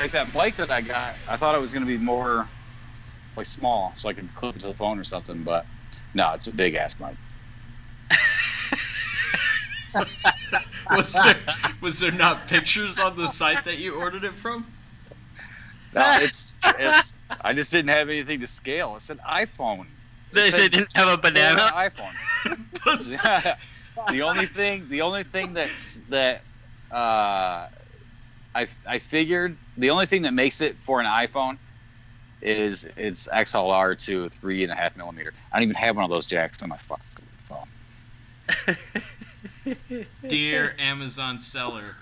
Like that bike that I got, I thought it was going to be more like small, so I could clip it to the phone or something. But no, it's a big ass mic. Was there was there not pictures on the site that you ordered it from? No, it's. it, I just didn't have anything to scale. It's an iPhone. They, It they said- didn't have a banana. iPhone. Was- the only thing, the only thing that's that uh, I I figured the only thing that makes it for an iPhone is it's XLR to three and a half millimeter. I don't even have one of those jacks on my fucking phone. Dear Amazon seller,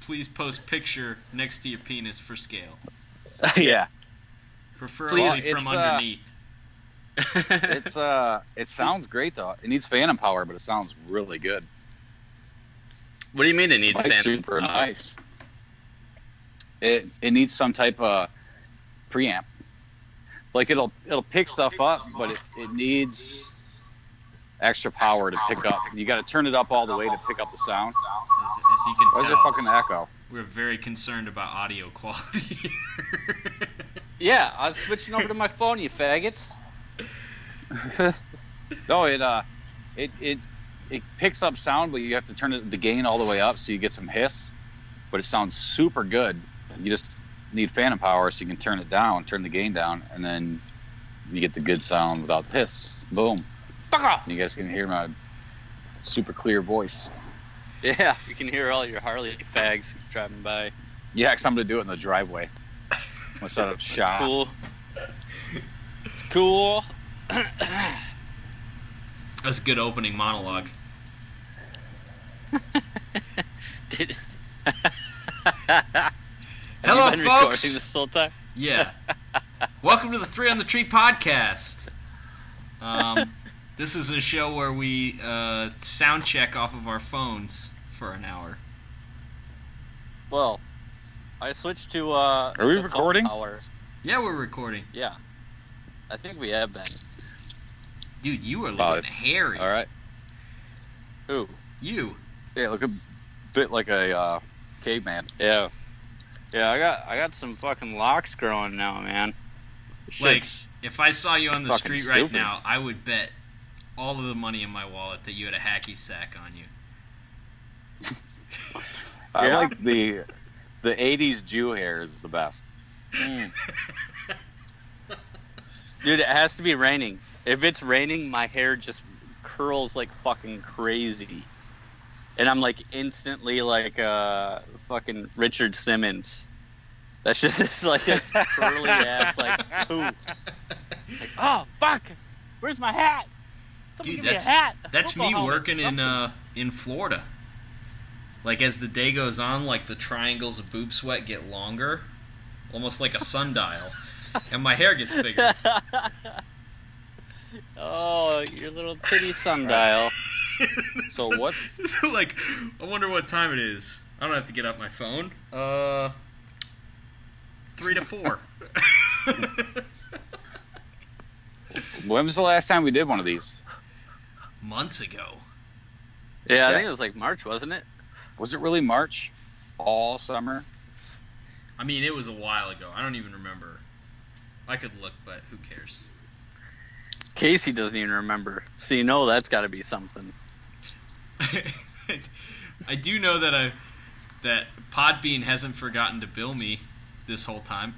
please post picture next to your penis for scale, yeah, preferably Well, from it's, uh, underneath. it's uh, it sounds great though. It needs phantom power, but it sounds really good. what do you mean it needs Like fan? super nice. It it needs some type of preamp. Like it'll it'll pick stuff up, but it, it needs extra power to pick up. You got to turn it up all the way to pick up the sound. As, as you Why can there tell, fucking echo? we're very concerned about audio quality. Yeah, I was switching over to my phone, you faggots. no, it uh, it it it picks up sound, but you have to turn it the gain all the way up so you get some hiss. But it sounds super good. You just need phantom power so you can turn it down, turn the gain down, and then you get the good sound without the hiss. Boom. Fuck off. You guys can hear my super clear voice. Yeah, you can hear all your Harley fags driving by. Yeah, 'cause I'm gonna do it in the driveway. I'm gonna set up shop. Cool. It's cool. That's a good opening monologue. Did... Hello, Have you been folks. recording This whole time? Yeah. Welcome to the Three on the Tree podcast. Um, this is a show where we uh, sound check off of our phones for an hour. Well, I switched to. uh Are we to recording? Power. Yeah, we're recording. Yeah, I think we have been. Dude, you are looking it's- hairy. All right. Ooh, You. Yeah, look a bit like a uh, caveman. yeah, yeah. I got I got some fucking locks growing now, man. Like, if I saw you on the Fucking street right now, I would bet all of the money in my wallet that you had a hacky sack on you. I Yeah. like the the '80s Jew hair is the best. Mm. Dude, it has to be raining. If it's raining, my hair just curls like fucking crazy. And I'm like instantly like uh fucking Richard Simmons. That's just it's like this curly ass like poof. Like, oh fuck! Where's my hat? Someone Dude, give me a that's- hat. That's me working in uh in Florida. Like as the day goes on, like the triangles of boob sweat get longer, almost like a sundial, and my hair gets bigger. oh, your little titty sundial. So what? like, I wonder what time it is. I don't have to get up my phone. Uh, three to four. When was the last time we did one of these? Months ago. Yeah, I think it was like March, wasn't it? Was it really March? All summer? I mean, it was a while ago. I don't even remember. I could look, but who cares? Casey doesn't even remember. So you know that's got to be something. I do know that I that Podbean hasn't forgotten to bill me this whole time.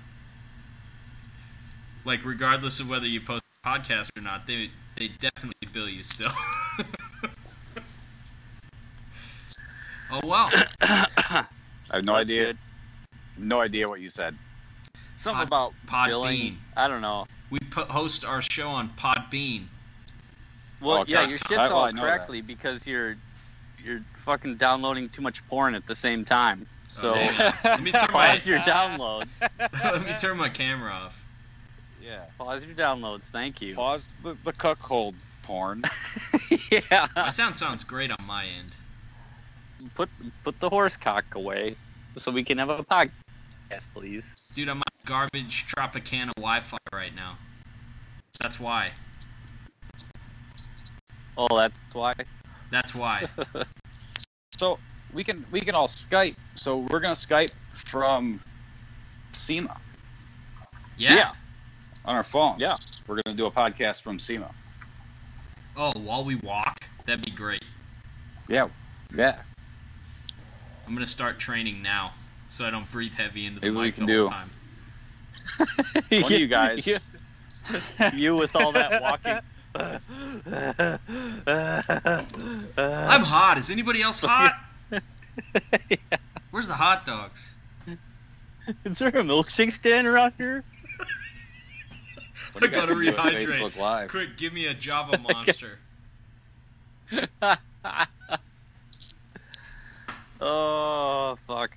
Like regardless of whether you post a podcast or not, they they definitely bill you still. oh wow. I have no That's idea. good. No idea what you said. Something Pod- about billing. Podbean. I don't know. We put, host our show on Podbean. Well, Oh, yeah, God, your shit's well, all I know correctly because you're you're fucking downloading too much porn at the same time. So oh, Okay. Let me turn my pause your downloads. let me turn my camera off. Yeah. Pause your downloads. Thank you. Pause the, the cuckold porn. yeah. My sound sounds great on my end. Put put the horse cock away so we can have a podcast, please. Dude, I'm on garbage Tropicana Wi-Fi right now. That's why. Oh, that's why. That's why. So we can we can all Skype. So we're gonna Skype from SEMA Yeah. yeah. on our phone. Yeah. We're gonna do a podcast from SEMA. Oh, while we walk, that'd be great. Yeah. Yeah. I'm gonna start training now, so I don't breathe heavy into the Maybe we mic can the whole do- time. One of you guys. you, you with all that walking. I'm hot. Is anybody else hot? Where's the hot dogs? Is there a milkshake stand around here? I gotta gonna do on rehydrate. Live. Quick, give me a Java monster. oh fuck,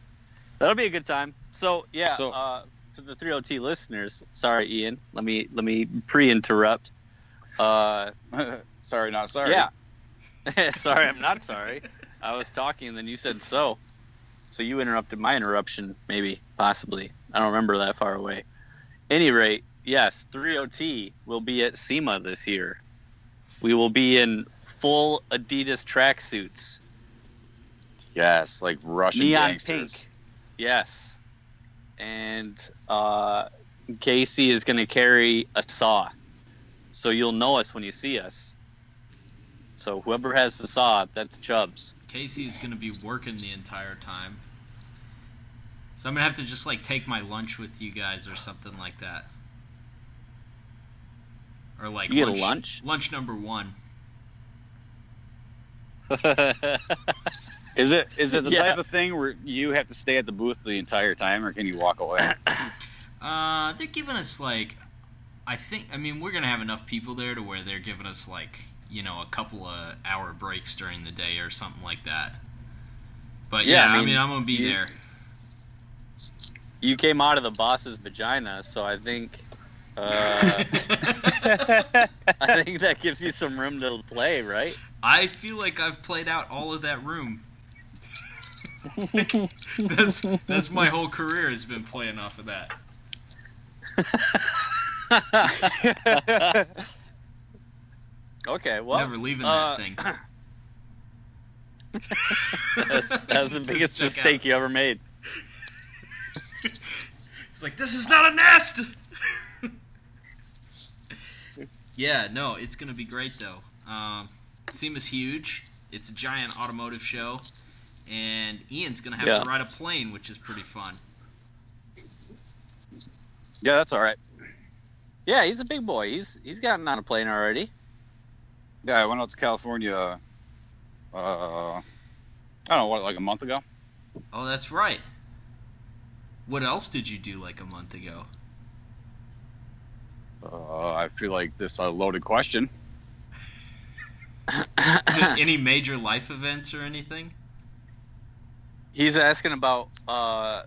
that'll be a good time. So yeah, So- uh, for the 3OT listeners, sorry Ian, let me let me pre-interrupt. Uh, sorry, not sorry. yeah, sorry, I'm not sorry. I was talking and then you said so. So you interrupted my interruption, maybe, possibly. I don't remember that far away. Any rate, yes, 3OT will be at SEMA this year. We will be in full Adidas tracksuits. Yes, like Russian Neon gangsters. pink. Yes. And uh, Casey is going to carry a saw. So you'll know us when you see us. So whoever has the saw, that's Chubbs. Casey is gonna be working the entire time. So I'm gonna have to just like take my lunch with you guys or something like that. Or like You get a lunch? Lunch number one. Is it is it the Yeah. type of thing where you have to stay at the booth the entire time, or can you walk away? Uh, they're giving us like, I think. I mean, we're gonna have enough people there to where they're giving us like, you know, a couple of hour breaks during the day or something like that. But yeah, Yeah, I I mean, mean, I'm gonna be you- there. you came out of the boss's vagina, so I think uh, I think that gives you some room to play, right? I feel like I've played out all of that room. that's that's my whole career has been playing off of that. okay, well, Never leaving uh, that thing. that's, that's the biggest mistake out. you ever made. It's like this is not a nest. yeah, no, it's gonna be great though. Um, SEMA's huge. It's a giant automotive show, and Ian's gonna have Yeah. to ride a plane, which is pretty fun. yeah, that's all right. Yeah, he's a big boy. He's he's gotten on a plane already. Yeah, I went out to California. Uh, I don't know what, like a month ago. Oh, that's right. What else did you do like a month ago? Uh, I feel like this is a loaded question. Any major life events or anything? He's asking about uh,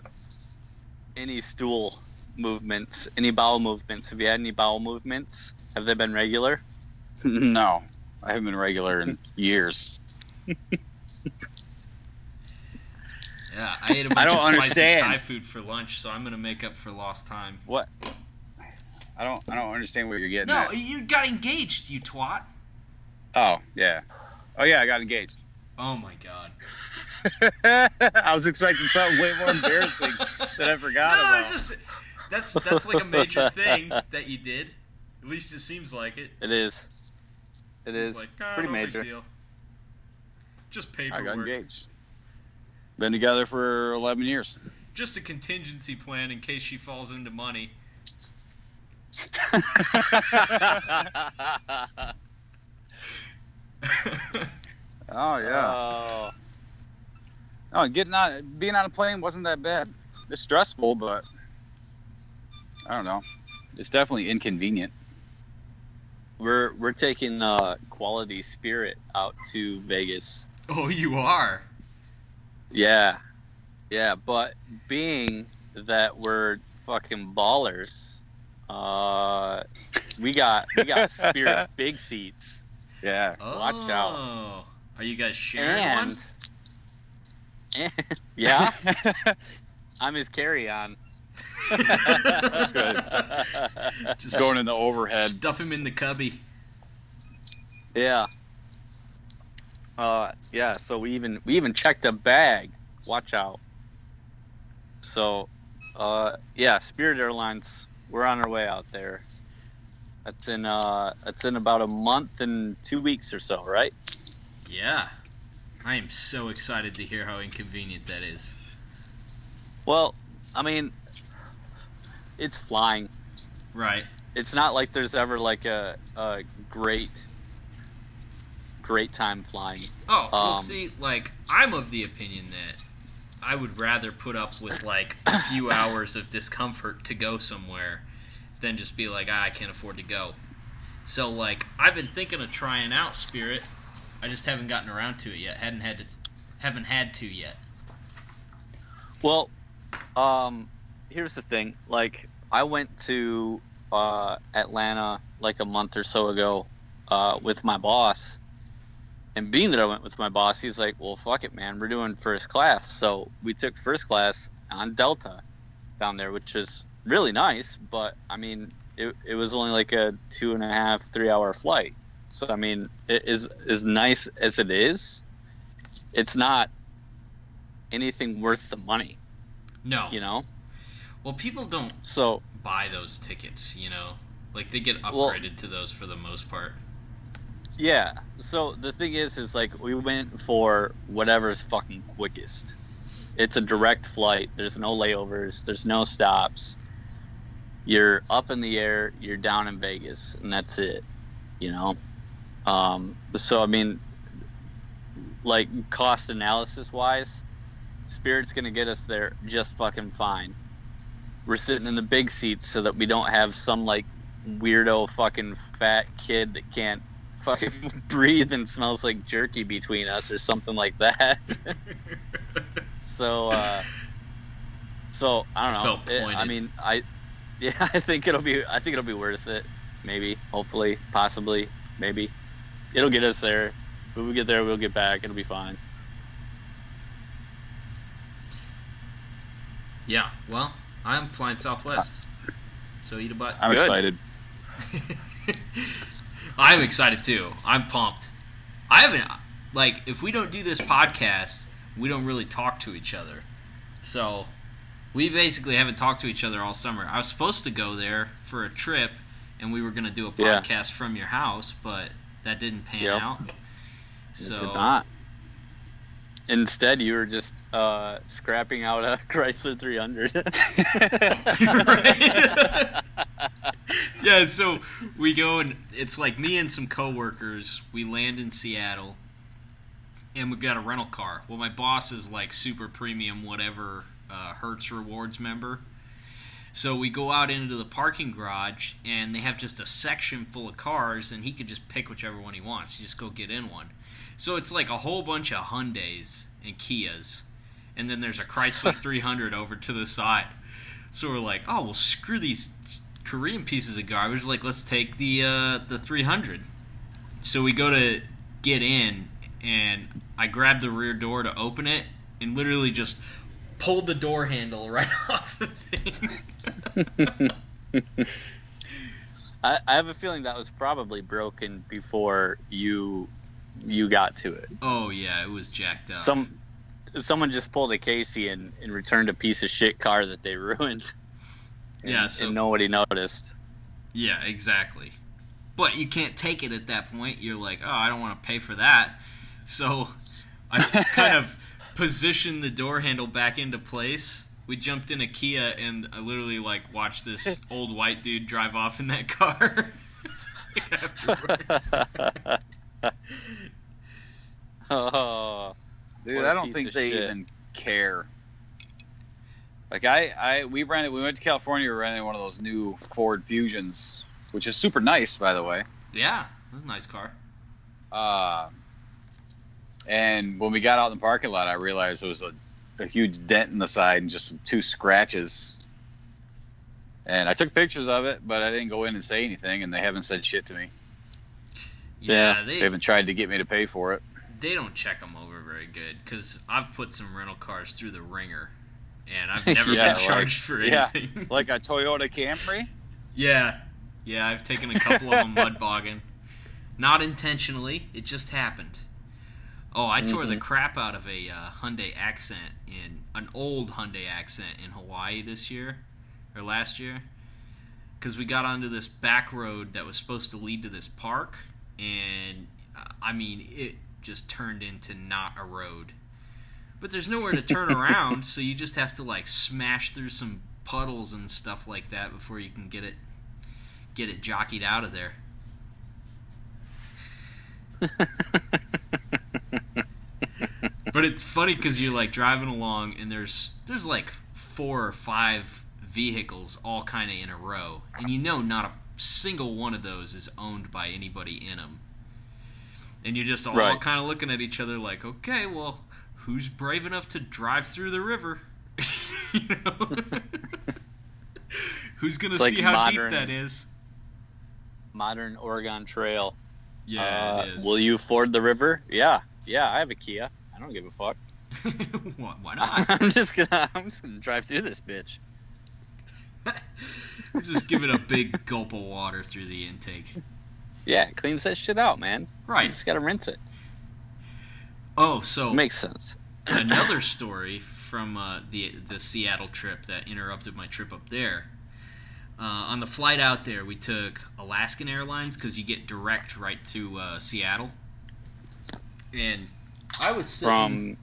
any stool movements, any bowel movements. Have you had any bowel movements? Have they been regular? no, I haven't been regular in years. Yeah, I ate a bunch I don't of spicy understand. Thai food for lunch, so I'm gonna make up for lost time. What? I don't. I don't understand what you're getting No, at. you got engaged, you twat. Oh yeah. Oh yeah, I got engaged. Oh my god. I was expecting something way more embarrassing that I forgot No, about. it's just that's that's like a major thing that you did. At least it seems like it. It is. It It's is like ah, pretty no major. Big deal. Just paperwork. I got engaged. Been together for 11 years. Just a contingency plan in case she falls into money. Oh yeah. Oh, oh, getting on, being on a plane wasn't that bad. It's stressful, but I don't know. It's definitely inconvenient. we're we're taking uh, quality spirit out to Vegas. oh, you are. Yeah, yeah. But being that we're fucking ballers, uh, we got we got spirit big seats, Yeah. Oh. Watch out. Are you guys sharing and, one? and yeah, I'm his carry on. That's good. Just Going in the overhead. stuff him in the cubby. Yeah. Uh, yeah. So we even we even checked a bag. Watch out. So, uh, yeah, Spirit Airlines. We're on our way out there. That's in uh, that's in about a month and two weeks or so, right? Yeah. I am so excited to hear how inconvenient that is. Well, I mean, it's flying. Right. It's not like there's ever like a, a great, great time flying. Oh, well, Um, see, like, I'm of the opinion that I would rather put up with, like, a few hours of discomfort to go somewhere than just be like, ah, I can't afford to go. So, like, I've been thinking of trying out Spirit. I just haven't gotten around to it yet. Hadn't had to, haven't had to yet. Well, um, here's the thing. Like, I went to uh, Atlanta like a month or so ago uh, with my boss, and being that I went with my boss, he's like, "Well, fuck it, man. We're doing first class." So we took first class on Delta down there, which is really nice. But I mean, it, it was only like a two and a half, three hour flight. So I mean, it is as nice as it is. It's not anything worth the money, No. you know. Well, people don't So buy those tickets, you know? Like, they get Well- upgraded to those for the most part. yeah. So the thing is, is like we went for whatever's fucking quickest. It's a direct flight. There's no layovers. There's no stops. You're up in the air. You're down in Vegas, and that's it. You know. Um, so I mean, like cost analysis wise, Spirit's gonna get us there just fucking fine. We're sitting in the big seats so that we don't have some like weirdo fucking fat kid that can't fucking breathe and smells like jerky between us or something like that. so, uh, so I don't know. It- I mean, I, yeah, I think it'll be, I think it'll be worth it. Maybe, hopefully, possibly, maybe. It'll get us there. When we get there, we'll get back. It'll be fine. Yeah, well, I'm flying Southwest. So eat a butt. I'm Good. excited. I'm excited too. I'm pumped. I haven't like if we don't do this podcast, we don't really talk to each other. So we basically haven't talked to each other all summer. I was supposed to go there for a trip and we were going to do a Yeah. podcast from your house, but that didn't pan Yep. out. So It did not. Instead, you were just uh, scrapping out a Chrysler 300. yeah, so we go and it's like me and some coworkers. We land in Seattle, and we got a rental car. Well, my boss is like super premium, whatever uh, Hertz Rewards member. So we go out into the parking garage, and they have just a section full of cars, and he could just pick whichever one he wants. You just go get in one. So it's like a whole bunch of Hyundais and Kias, and then there's a Chrysler 300 over to the side. So we're like, oh well, screw these Korean pieces of garbage. Like, let's take the uh, the 300. So we go to get in, and I grab the rear door to open it, and literally just pulled the door handle right off the thing. I, I have a feeling that was probably broken before you you got to it. oh yeah, it was jacked up. Some someone just pulled a Casey and, and returned a piece of shit car that they ruined. And, Yeah, so- and nobody noticed. Yeah, exactly. But you can't take it at that point. You're like, oh, I don't want to pay for that. So I kind of positioned the door handle back into place. We jumped in a Kia, and I literally like watched this old white dude drive off in that car. Afterwards. Oh, Dude, I don't think they shit. even care. Like I, I, we rented. We went to California. We rented one of those new Ford Fusions, which is super nice, by the way. yeah, that's a nice car. Uh, and when we got out in the parking lot, I realized there was a, a huge dent in the side and just some two scratches. And I took pictures of it, but I didn't go in and say anything, and they haven't said shit to me. Yeah, Yeah, They they haven't tried to get me to pay for it. They don't check them over very good because I've put some rental cars through the ringer and I've never Yeah, been like- charged for yeah. like a Toyota Camry. yeah, yeah, I've taken a couple of them mud bogging, not intentionally. It just happened. Oh, I tore the Mhm. crap out of a uh, Hyundai Accent in an old Hyundai Accent in Hawaii this year or last year, because we got onto this back road that was supposed to lead to this park, and uh, I mean it just turned into not a road. But there's nowhere to turn around, so you just have to like smash through some puddles and stuff like that before you can get it get it jockeyed out of there. But it's funny because you're like driving along and there's there's like four or five vehicles all kind of in a row, and you know not a single one of those is owned by anybody in them. And you're just all Right. kind of looking at each other like, okay, well, who's brave enough to drive through the river? you know? who's gonna It's like see how modern- deep that is? Modern Oregon Trail. Yeah, Uh, it is. Will you ford the river? Yeah, yeah. I have a Kia. I don't give a fuck. why, why not? I'm just gonna. I'm just gonna drive through this bitch. Just give it a big gulp of water through the intake. Yeah, it cleans that shit out, man. Right. You just gotta rinse it. Oh, so Makes sense. another story from uh, the the Seattle trip that interrupted my trip up there. Uh, on the flight out there, we took Alaskan Airlines because you get direct right to uh, Seattle. And I was sitting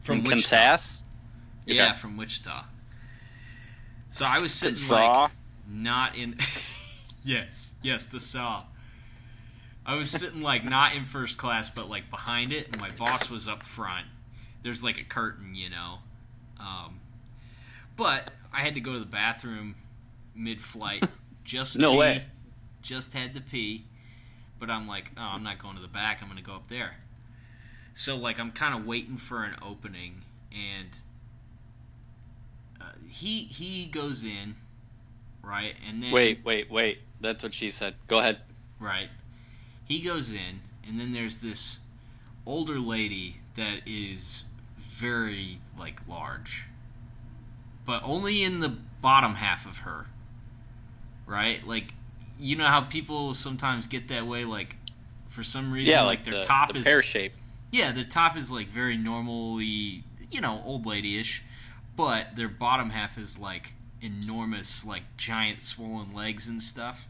From from Wichita. Kansas. Yeah, Okay. from Wichita. So I was sitting Saw. like not in. yes, yes, the saw. I was sitting like not in first class, but like behind it, and my boss was up front. There's like a curtain, you know. Um, but I had to go to the bathroom mid-flight. Just No pee, way. Just had to pee, but I'm like, oh, I'm not going to the back. I'm going to go up there. So like I'm kind of waiting for an opening, and uh, he he goes in, right, and then Wait, wait, wait. That's what she said. Go ahead. right, he goes in, and then there's this older lady that is very like large, but only in the bottom half of her, right? Like you know how people sometimes get that way, like for some reason, Yeah, like, like, their the, top the is pear shape. yeah, their top is like very normally, you know, old lady-ish, but their bottom half is like enormous, like giant swollen legs and stuff.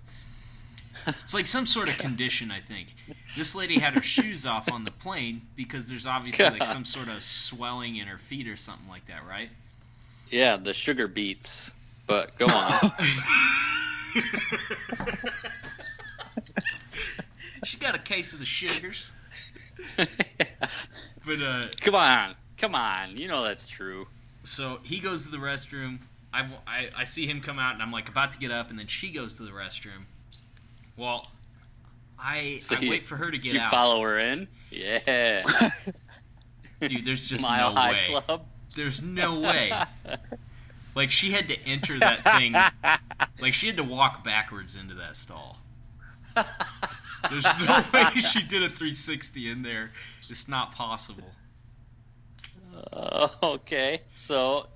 It's like some sort of condition, I think. This lady had her shoes off on the plane because there's obviously like some sort of swelling in her feet or something like that, right? Yeah, the sugar beets. But go on. she got a case of the sugars, but uh, come on, come on. You know that's true. so he goes to the restroom. I, I, I see him come out, and I'm like about to get up, and then she goes to the restroom. Well, I, So I you- wait for her to Did get you out. follow her in? Yeah. Dude, there's just Mile no High way. Club. There's no way. Like she had to enter that thing. Like she had to walk backwards into that stall. There's no way she did a 360 in there. It's not possible. Uh, okay, so l-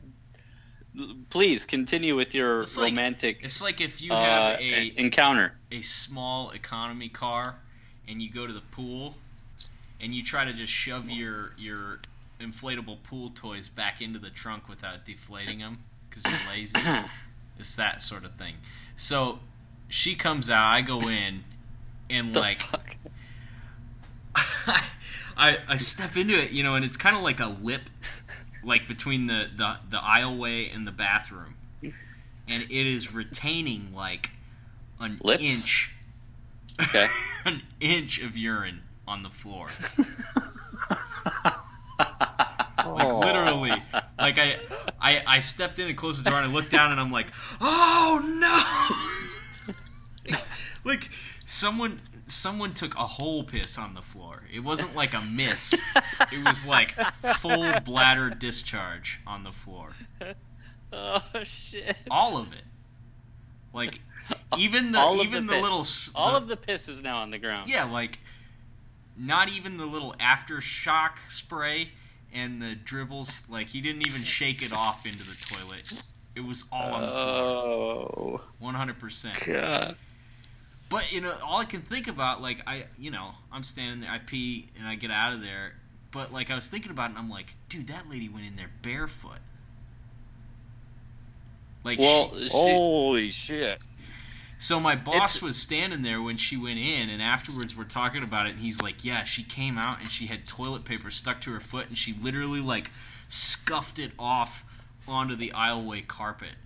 please continue with your It's like- romantic It's like if you uh, have a encounter. a small economy car and you go to the pool and you try to just shove your your inflatable pool toys back into the trunk without deflating them because you're lazy. it's that sort of thing. So she comes out, I go in, and The like? I I step into it, you know, and it's kind of like a lip, like between the the the aisleway and the bathroom, and it is retaining like an Lips? inch, Okay. an inch of urine on the floor. Like literally, like I, I, I stepped in and closed the door and I looked down and I'm like, oh no! like, like someone, someone took a whole piss on the floor. It wasn't like a miss. It was like full bladder discharge on the floor. Oh shit! All of it. Like even the All even the, piss. little all the- of the piss is now on the ground. yeah, like not even the little aftershock spray and the dribbles, like he didn't even shake it off into the toilet. It was all on the floor, Oh, one hundred percent. God. But you know, all I can think about, like I, you know, I'm standing there, I pee, and I get out of there. But like I was thinking about it, and I'm like, dude, that lady went in there barefoot. Like, Well, she, she, Holy shit! so my boss it's- was standing there when she went in, and afterwards we're talking about it, and he's like, yeah, she came out and she had toilet paper stuck to her foot, and she literally like scuffed it off onto the aisleway carpet.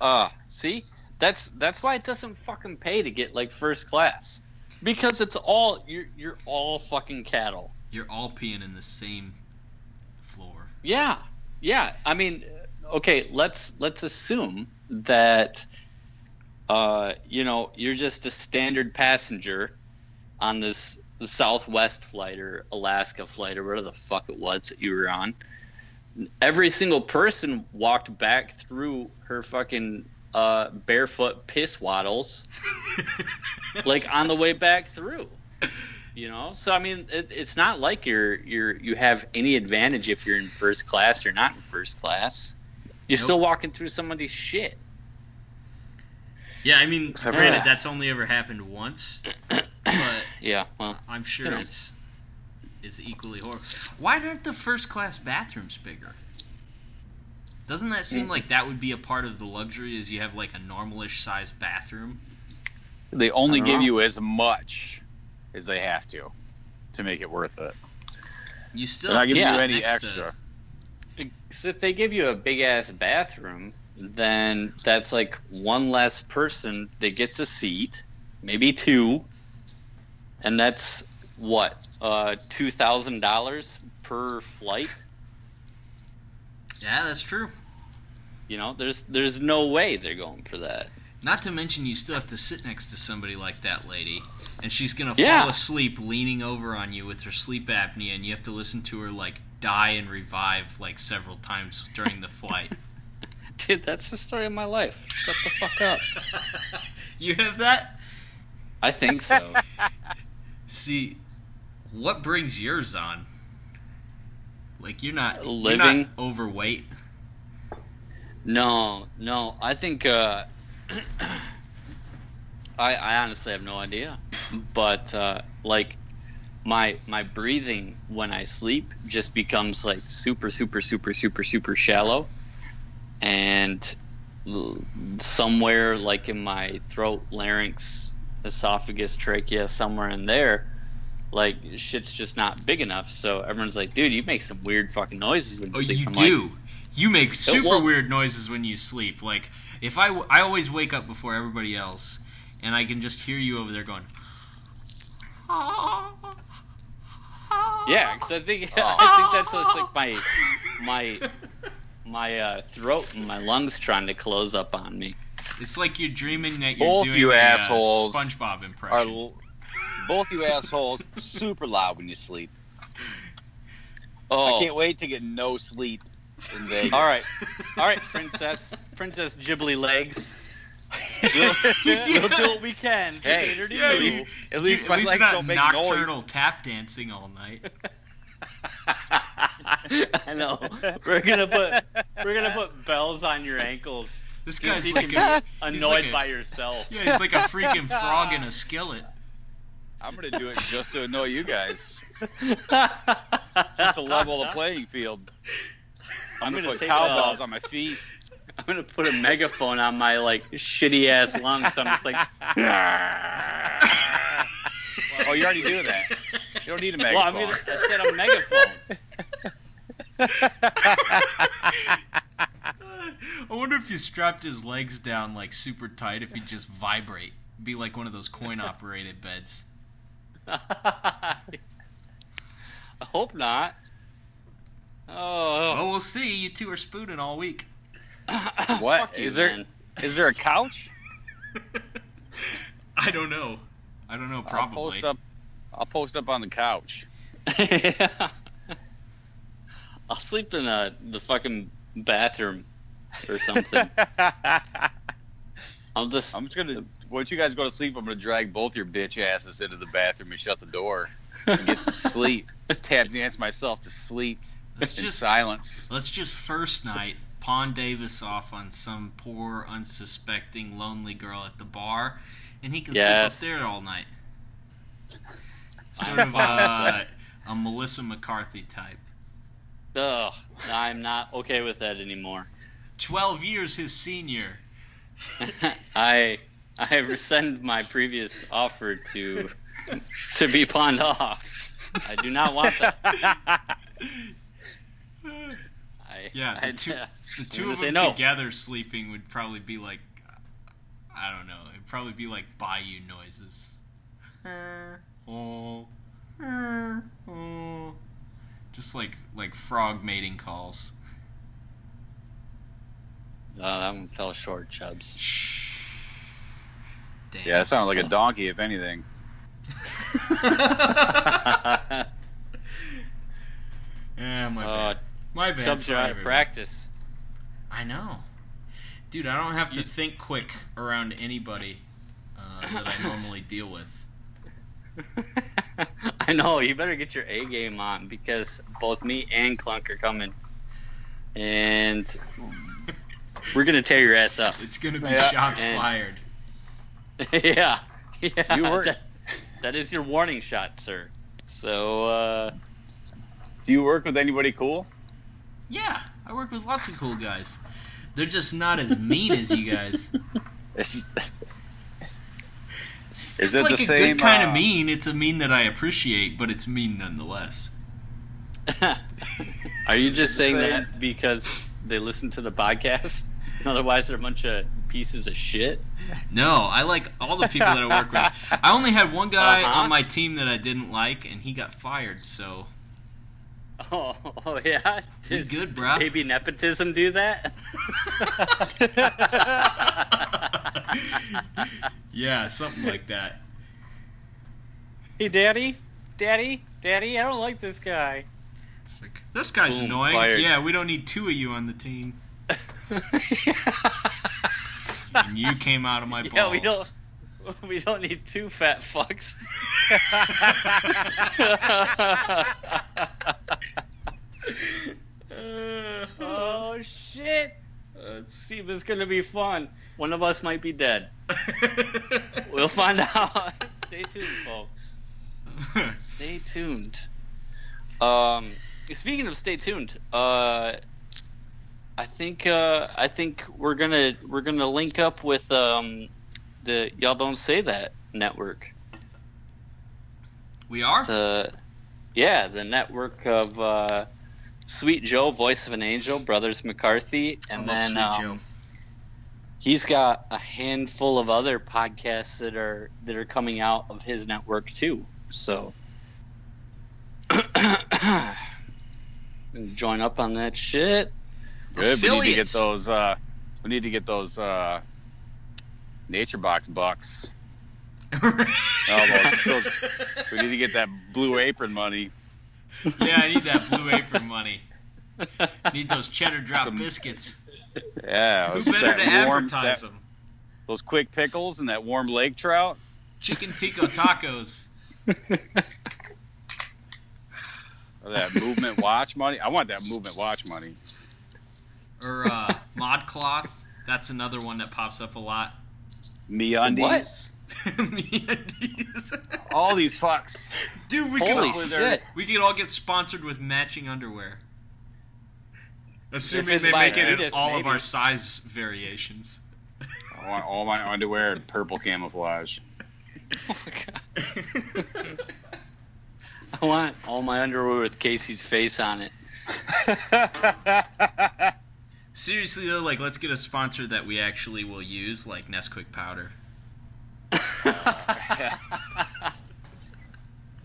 uh, see, that's that's why it doesn't fucking pay to get like first class, because it's all you're you're all fucking cattle. You're all peeing in the same floor. Yeah, yeah. I mean, okay, let's let's assume that uh, you know you're just a standard passenger on this the Southwest flight or Alaska flight or whatever the fuck it was that you were on. Every single person walked back through her fucking uh, barefoot piss waddles, like on the way back through. You know, so I mean, it, it's not like you're you're you have any advantage if you're in first class or not in first class. You're Nope. still walking through somebody's shit. Yeah, I mean, Except granted, that. that's only ever happened once, but Yeah, well, I'm sure You know. it's it's equally horrible. Why aren't the first class bathrooms bigger? Doesn't that Mm. seem like that would be a part of the luxury? Is you have like a normalish sized bathroom? They only give know. you as much as they have to to make it worth it. You still They're not to giving sit you any next to- extra. so if they give you a big ass bathroom, then that's like one less person that gets a seat, maybe two, and that's what uh, two thousand dollars per flight. Yeah, that's true. You know, there's there's no way they're going for that. Not to mention, you still have to sit next to somebody like that lady, and she's gonna Yeah. fall asleep leaning over on you with her sleep apnea, and you have to listen to her like die and revive like several times during the flight. Dude, that's the story of my life. Shut the fuck up. you have that? I think so. See, what brings yours on? Like you're not You're Living. not overweight. No, no. I think uh, I I honestly have no idea. But uh, like my my breathing when I sleep just becomes like super super super super super shallow, and somewhere like in my throat, larynx, esophagus, trachea, somewhere in there. Like shit's just not big enough, so everyone's like, "Dude, you make some weird fucking noises when you Oh, sleep." you I'm like, do. you make super weird noises when you sleep. Like if I, w- I always wake up before everybody else, and I can just hear you over there going. Yeah, because I think I think that's like my my my uh, throat and my lungs trying to close up on me. It's like you're dreaming that you're Both doing you a, uh, SpongeBob Are impression. l- both you assholes super loud when you sleep? Oh, I can't wait to get no sleep in Vegas. all right, all right, princess, princess Ghibli legs. We'll, we'll do what we can. Hey, yeah, you. he's- At least at my least legs you're not don't make nocturnal noise. tap dancing all night. I know. We're gonna put we're gonna put bells on your ankles. This guy's like a, be annoyed like a- by yourself. yeah, he's like a freaking frog in a skillet. I'm gonna do it just to annoy you guys, just to level the playing field. I'm, I'm gonna, gonna put take cowbells on my feet. I'm gonna put a megaphone on my like shitty ass lungs. So I'm just like, Oh, you already do that. You don't need a megaphone. well, I'm gonna, I said a megaphone. I wonder if you strapped his legs down like super tight, if he'd just vibrate, be like one of those coin operated beds. I hope not. Oh, Well, we'll see. You two are spooning all week. What? Fuck you, there- man. Is there a couch? I don't know. I don't know. Probably. I'll post up. I'll post up on the couch. yeah. I'll sleep in the the fucking bathroom or something. I'm just I'm just gonna. Once you guys go to sleep, I'm gonna drag both your bitch asses into the bathroom and shut the door. and get some sleep. Tap dance myself to sleep Let's in just silence. let's just first night pawn Davis off on some poor, unsuspecting, lonely girl at the bar, and he can Yes. sleep up there all night. Sort of a, a Melissa McCarthy type. Ugh, I'm not okay with that anymore. Twelve years his senior. I I rescind my previous offer to to be pawned off. I do not want that. I, Yeah, the I, two- The two of them no. together sleeping would probably be like, I don't know. It'd probably be like bayou noises. Uh. Oh, uh. oh. Just like like frog mating calls. Oh, that one fell short, Chubbs. Damn. Yeah, that sounded like a donkey, if anything. yeah, my uh, bad. My bad. Chubbs, you're Sorry, out of practice. I know, dude. I don't have to You- think quick around anybody uh, that I normally deal with. I know. You better get your A game on because both me and Clunk are coming, and we're gonna tear your ass up. It's gonna be Yeah, shots and- fired. Yeah, yeah. You were- That, that is your warning shot, sir. So, uh, Do you work with anybody cool? Yeah, I work with lots of cool guys. They're just not as mean as you guys. Is, it's it like the a same? good kind uh, of mean. It's a mean that I appreciate, but it's mean nonetheless. are you just saying that because they listen to the podcast? Otherwise, they're a bunch of pieces of shit. No, I like all the people that I work with. I only had one guy Uh-huh. on my team that I didn't like, and he got fired. So Oh, oh yeah. Did good, bruh. baby nepotism do that? yeah, something like that. hey, daddy, daddy, daddy, I don't like this guy. Like, this guy's Boom, annoying. fired. Yeah, we don't need two of you on the team. And you came out of my balls. yeah, we don't. We don't need two fat fucks. Oh shit! Let's see if it's gonna be fun. One of us might be dead. We'll find out. Stay tuned, folks. Stay tuned. Um, speaking of stay tuned, uh, I think uh, I think we're gonna we're gonna link up with um, the y'all don't say that network. we are. The yeah, the network of uh, Sweet Joe, Voice of an Angel, Brothers McCarthy, and then um, Joe. he's got a handful of other podcasts that are that are coming out of his network too. So join up on that shit. Good. We need to get those. Uh, we need to get those uh, Nature Box bucks. Oh, those- We need to get that Blue Apron money. yeah, I need that blue apron money. Need those cheddar drop Some- biscuits. Yeah, Who better to warm- advertise that- them? Those quick pickles and that warm lake trout. Chicken tico tacos. That movement watch money. I want that movement watch money. Or uh, ModCloth. That's another one that pops up a lot. MeUndies. What? MeUndies. All these fucks. Dude, we Holy could all, shit! we could all get sponsored with matching underwear. Assuming they make it in Adidas, all of our size variations. I want all my underwear in purple camouflage. Oh my God. I want all my underwear with Casey's face on it. Seriously though, like let's get a sponsor that we actually will use, like Nesquik powder.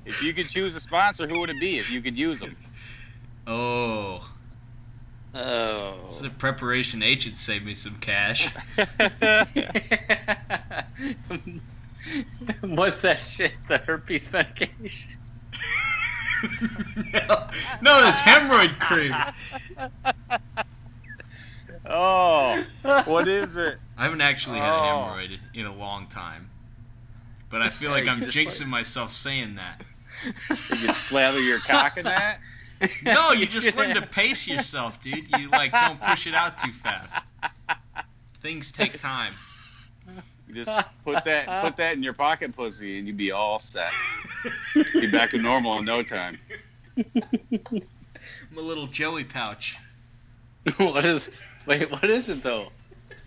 if you could choose a sponsor, who would it be? If you could use them. Oh, Oh. so preparation H would save me some cash. What's that shit? The herpes medication? no, no, it's hemorrhoid cream. Oh, what is it? I haven't actually had a Oh. hemorrhoid in a long time, but I feel like I'm just jinxing myself saying that. You can slather your cock in that. No, you just learn to pace yourself, dude. You like don't push it out too fast. Things take time. You just put that put that in your pocket pussy and you'd be all set. Be back to normal in no time. I'm a little Joey pouch. what is? Wait, what is it though?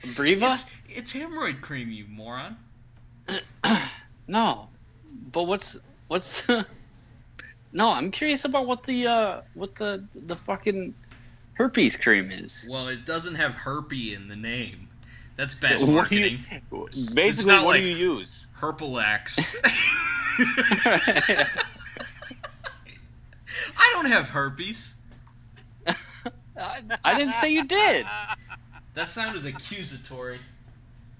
Breva? It's it's hemorrhoid cream, you moron. No, but what's what's? no, I'm curious about what the uh what the the fucking herpes cream is. Well, it doesn't have herpy in the name. That's bad What do you- marketing. Basically, what like- do you use? Herpalax. I don't have herpes. I, didn't say you did. That sounded accusatory.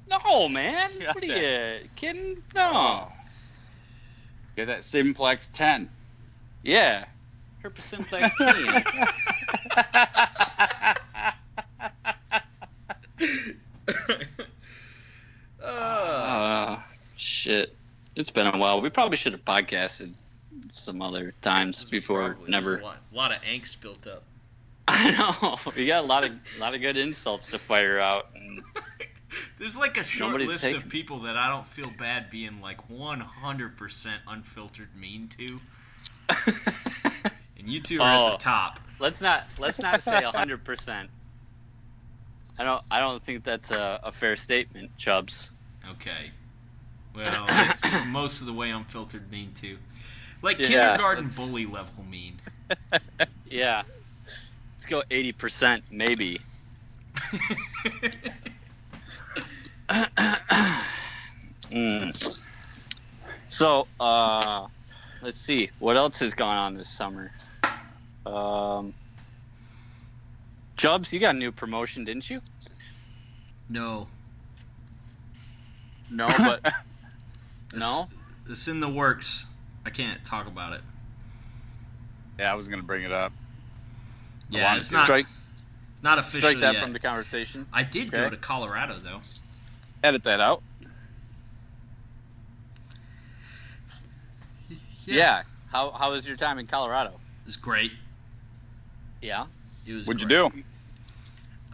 No, man. What are you kidding? No. Get that Simplex 10. Yeah. Herpes simplex 10. uh, Uh, shit. It's been a while. We probably should have podcasted some other times before. Never. A lot, lot of angst built up. I know. You got a lot of lot of good insults to fire out. There's like a short Nobody's list of people that I don't feel bad being like 100% unfiltered mean to, and you two are at Oh. the top. let's not let's not say hundred percent. I don't I don't think that's a, a fair statement, Chubbs. Okay. Well, it's most of the way unfiltered mean too. Like Yeah, kindergarten that's- bully level mean. Yeah. Let's go eighty percent maybe. Mm. So, uh, let's see. What else has gone on this summer? Um, Chubbs, you got a new promotion, didn't you? no. No, but no. It's, it's in the works. I can't talk about it. Yeah, I was going to bring it up. I Yeah, it's not Strike it's not official strike that yet. from the conversation. I did go to Colorado though. Edit that out. Yeah. How how was your time in Colorado? it was great. Yeah. It was. What'd you do?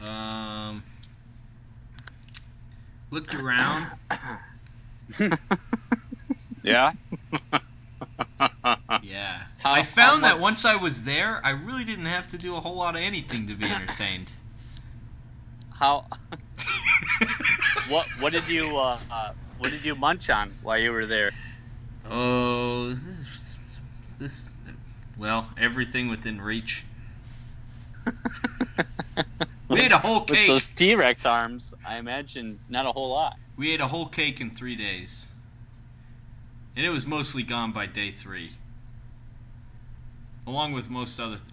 Um, looked around. Yeah. Yeah, How- I found that once I was there, I really didn't have to do a whole lot of anything to be entertained. How what what did you uh, uh what did you munch on while you were there? oh, this, this, well, everything within reach. We ate a whole cake. With cake. those T Rex arms, I imagine not a whole lot. We ate a whole cake in three days, and it was mostly gone by day three, along with most other. Th-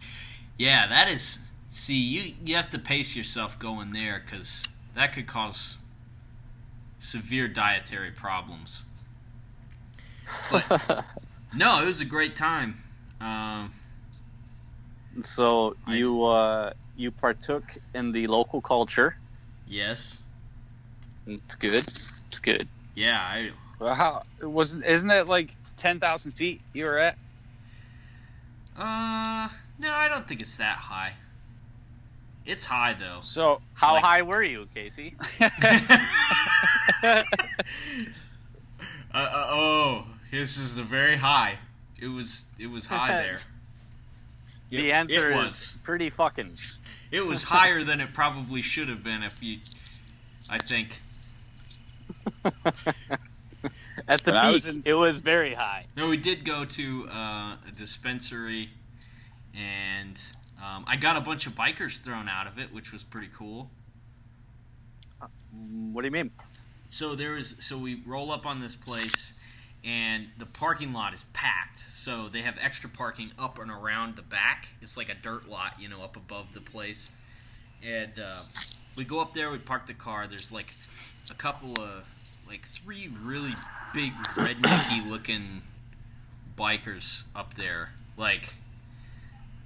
yeah, that is. See, you you have to pace yourself going there because that could cause severe dietary problems. But no, it was a great time. Um, so you uh you partook in the local culture. yes, It's good. It's good. yeah, I Well, how wasn't? Isn't that like ten thousand feet you were at? uh no, I don't think it's that high. It's high though. So How Like- high were you, Casey? uh, uh, oh, this is a very high. It was it was high there. the It- answer it is was. pretty fucking. It was higher than it probably should have been if you. I think. At the When peak, was in- it was very high. No, we did go to uh, a dispensary, and um, I got a bunch of bikers thrown out of it, which was pretty cool. Mm, What do you mean? so there was so we roll up on this place and the parking lot is packed so they have extra parking up and around the back it's like a dirt lot you know up above the place and uh, we go up there we park the car there's like a couple of like three really big rednecky looking bikers up there like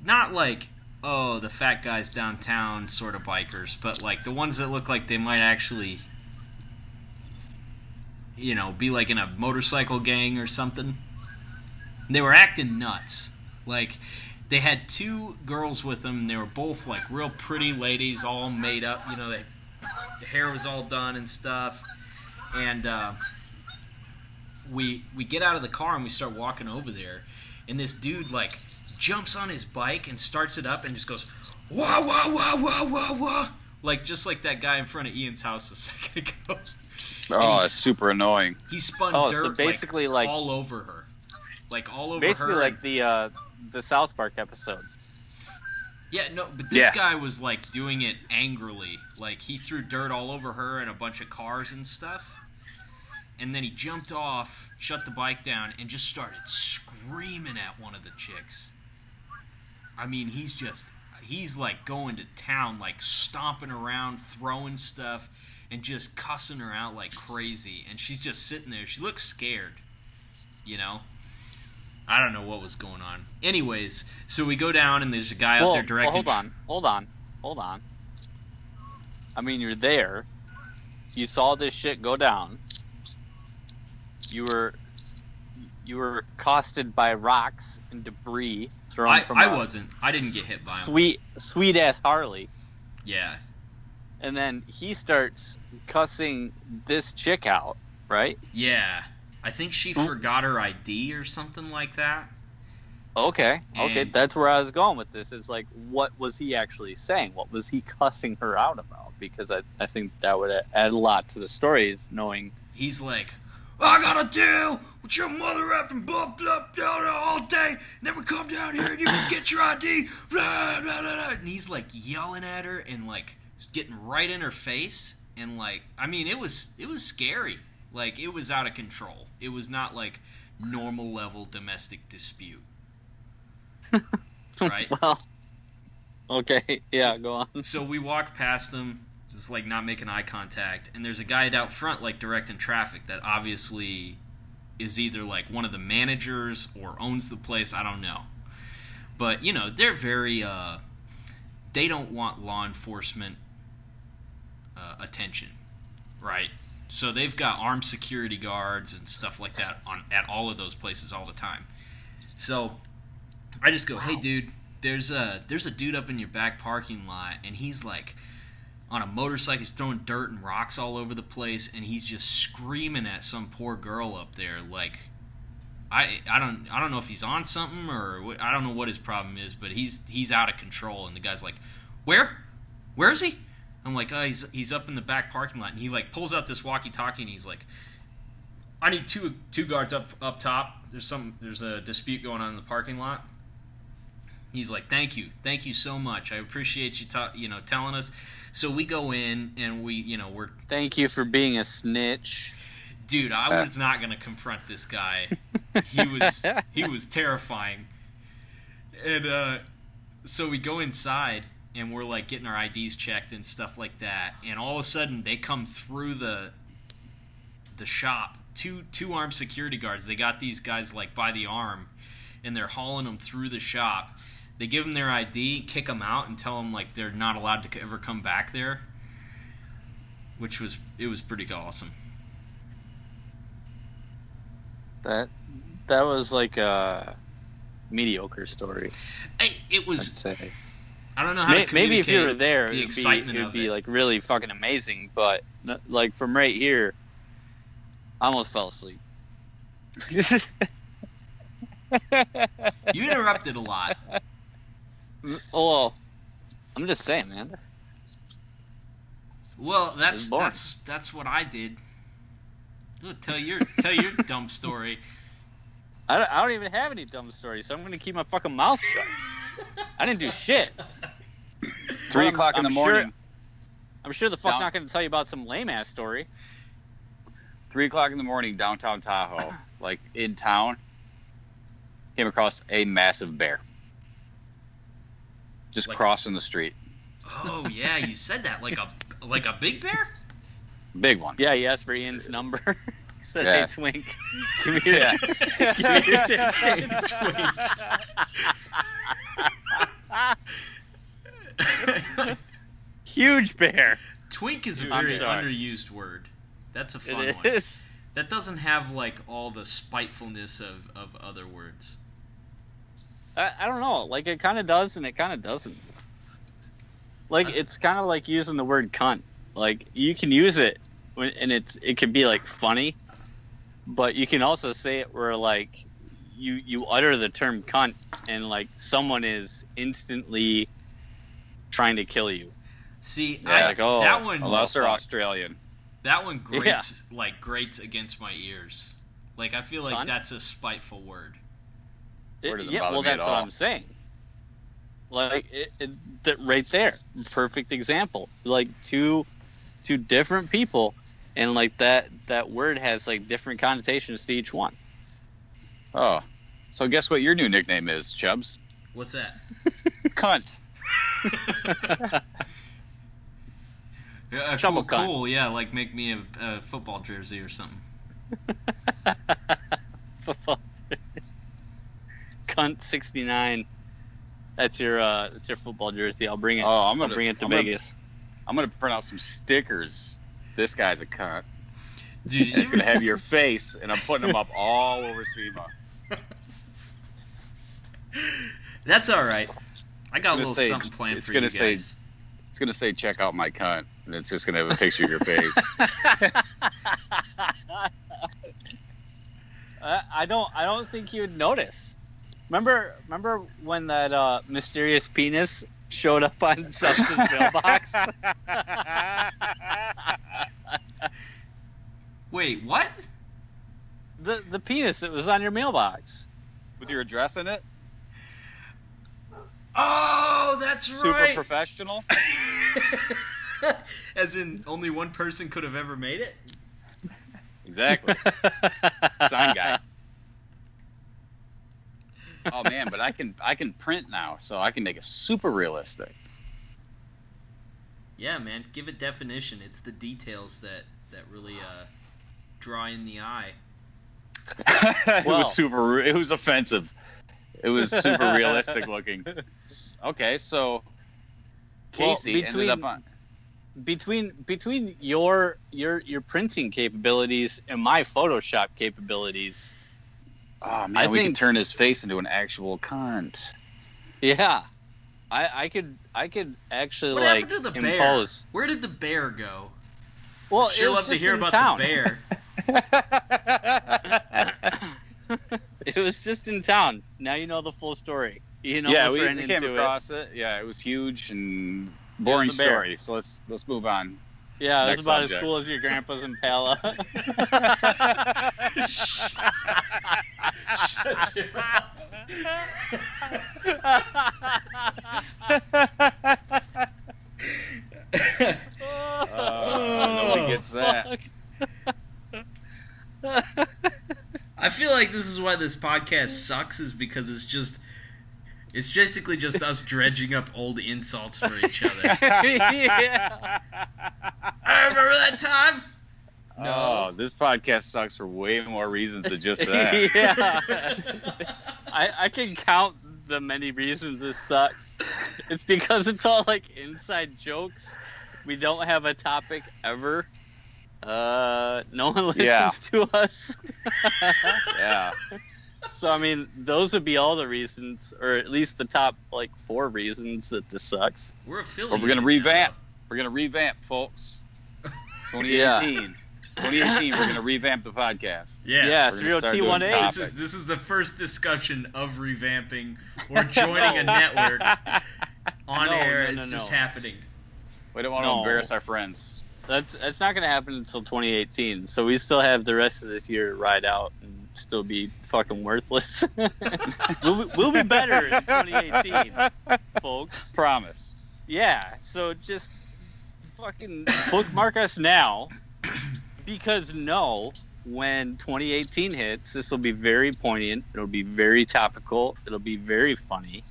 not like oh the fat guys downtown sort of bikers but like the ones that look like they might actually you know, be like in a motorcycle gang or something. They were acting nuts. Like they had two girls with them. They were both like real pretty ladies, all made up. You know, they, the hair was all done and stuff. And uh, we we get out of the car and we start walking over there, and this dude like jumps on his bike and starts it up and just goes wah wah wah wah wah wah, like just like that guy in front of Ian's house a second ago. Oh, he's- it's super annoying. He spun Oh, dirt so basically, like, like- all over her, like all over Basically, her. like the uh, the South Park episode. Yeah, no, but this Yeah. guy was like doing it angrily. Like he threw dirt all over her and a bunch of cars and stuff. And then he jumped off, shut the bike down, and just started screaming at one of the chicks. I mean, he's just he's like going to town, like stomping around, throwing stuff, and just cussing her out like crazy. And she's just sitting there. She looks scared, you know. I don't know what was going on. Anyways, so we go down and there's a guy out Well, there well, directing. hold on, hold on, hold on. I mean, you're there. You saw this shit go down. You were you were accosted by rocks and debris thrown I, from. I wasn't. I didn't get hit by him. Sweet, sweet ass Harley, Yeah. and then he starts cussing this chick out, right? Yeah. I think she Hmm? forgot her ID or something like that. Okay, okay, that's where I was going with this. It's like, what was he actually saying? What was he cussing her out about? Because I, I think that would add a lot to the stories, knowing. He's like, I gotta deal with your mother effing blah blah blah blah all day. Never come down here and you get your ID. Blah, blah, blah. And he's like yelling at her and like getting right in her face. And like, I mean, it was it was scary. Like it was out of control. It was not like normal level domestic dispute. right? Well, okay, yeah, go on. So we walk past him, just like not making eye contact, and there's a guy out front like directing traffic that obviously is either like one of the managers or owns the place. I don't know, but you know they're very. Uh, they don't want law enforcement uh, attention, right? So they've got armed security guards and stuff like that on at all of those places all the time. So I just go, "Hey, dude, there's a there's a dude up in your back parking lot, and he's like on a motorcycle, he's throwing dirt and rocks all over the place, and he's just screaming at some poor girl up there, like." I, I don't I don't know if he's on something or I don't know what his problem is, but he's he's out of control. And the guy's like, "Where? Where is he?" I'm like, "Oh, he's he's up in the back parking lot." And he like pulls out this walkie-talkie and he's like, "I need two two guards up up top. There's some there's a dispute going on in the parking lot." He's like, "Thank you, thank you so much. I appreciate you ta- you know telling us." So we go in and we you know we're Thank you for being a snitch. dude i was not gonna confront this guy. He was he was terrifying. And uh so we go inside and we're like getting our ids checked and stuff like that. And all of a sudden they come through the the shop. Two two armed security guards. They got these guys like by the arm and they're hauling them through the shop they give them their id kick them out and tell them like they're not allowed to ever come back there which was it was pretty awesome That that was like a mediocre story. I, it I'd was say. I don't know how May- to Maybe if you were there, the it'd be, it'd be it. like really fucking amazing. But like from right here, I almost fell asleep. you interrupted a lot. Oh, well, I'm just saying, man. Well, that's that's that's what I did. Look, tell your tell your dumb story. I don't, I don't even have any dumb stories, so I'm gonna keep my fucking mouth shut. I didn't do shit. Three I'm- o'clock in I'm the sure- morning. I'm sure the fuck Down- not gonna tell you about some lame ass story. Three o'clock in the morning, downtown Tahoe, like in town. Came across a massive bear. Just Like- crossing the street. Oh yeah, you said that like a like a big bear. Big one. Yeah, he asked for Ian's number. he said, Yeah. "Hey, Twink, give me your, give me your Twink. huge bear." Twink is a I'm very underused word. That's a fun It one. is. that doesn't have like all the spitefulness of of other words. I, I don't know. Like it kind of does, and it kind of doesn't. Like it's kind of like using the word cunt. Like you can use it, when, and it's it can be like funny, but you can also say it where like you you utter the term cunt, and like someone is instantly trying to kill you. See, Yeah, I, like, oh, that one Unless they're. Australian. that one grates like grates against my ears. Like I feel like Cunt? that's a spiteful word. Or does it yeah, bother well, me at that's what? I'm saying. Like it, it, that right there, perfect example. Like two, two different people, and like that that word has like different connotations to each one. Oh. So guess what your new nickname is, Chubbs? What's that? Cunt. Yeah, cool, cunt. cool. Yeah, like make me a, a football jersey or something. Cunt sixty nine. That's your uh, that's your football jersey. I'll bring it. Oh, I'm I'll gonna bring it to I'm gonna- Vegas. I'm gonna print out some stickers. This guy's a cunt. Dude, And it's gonna have your face, and I'm putting them up all over SEMA. That's all right. I got a little say- something planned it's for gonna you say- guys. It's gonna say "Check out my cunt," and it's just gonna have a picture of your face. I, I don't I don't think you'd notice. Remember remember when that uh, mysterious penis showed up on Justin's mailbox? Wait, what? the the penis that was on your mailbox. With your address in it, Oh, that's super right. Super professional. As in, only one person could have ever made it. Exactly. Sign guy. Oh man, but I can I can print now, so I can make it super realistic. Yeah, man. Give it definition. It's the details that that really uh, draw in the eye. it Well- was super. It was offensive. It was super realistic looking. Okay, so Well, Casey between- ended up on. between between your your your printing capabilities and my Photoshop capabilities, Oh man, I we think- could turn his face into an actual cunt. yeah, I I could I could actually What like happened to the bear? impose. Where did the bear go? Well, Sure it was love to hear about town. the bear. it was just in town. Now you know the full story. You know, yeah, almost we, ran we into came across it. Yeah, it was huge and boring a story. So let's let's move on. Yeah, it was about subject. as cool as your grandpa's Impala. Shut your Uh, nobody gets that. I feel like this is why this podcast sucks, is because it's just. It's basically just us dredging up old insults for each other. yeah. I remember that time. Oh, this podcast sucks for way more reasons than just that. yeah. I, I can count the many reasons this sucks. It's because it's all like inside jokes. We don't have a topic ever. Uh, no one listens Yeah. to us. yeah. So I mean, those would be all the reasons, or at least the top like four reasons that this sucks. We're Or affiliated. we're gonna now. revamp. We're gonna revamp, folks. 2018. 2018. We're gonna revamp the podcast. Yes. Yeah, We're gonna start doing 30218. This is this is the first discussion of revamping or joining a network on No, air. no, no, it's just happening. We don't want No. to embarrass our friends. That's that's not going to happen until 2018. So we still have the rest of this year to ride out and still be fucking worthless. we'll, be, we'll be better in 2018, folks. Promise. Yeah. So just fucking bookmark us now, because no, when 2018 hits, this will be very poignant. It'll be very topical. It'll be very funny.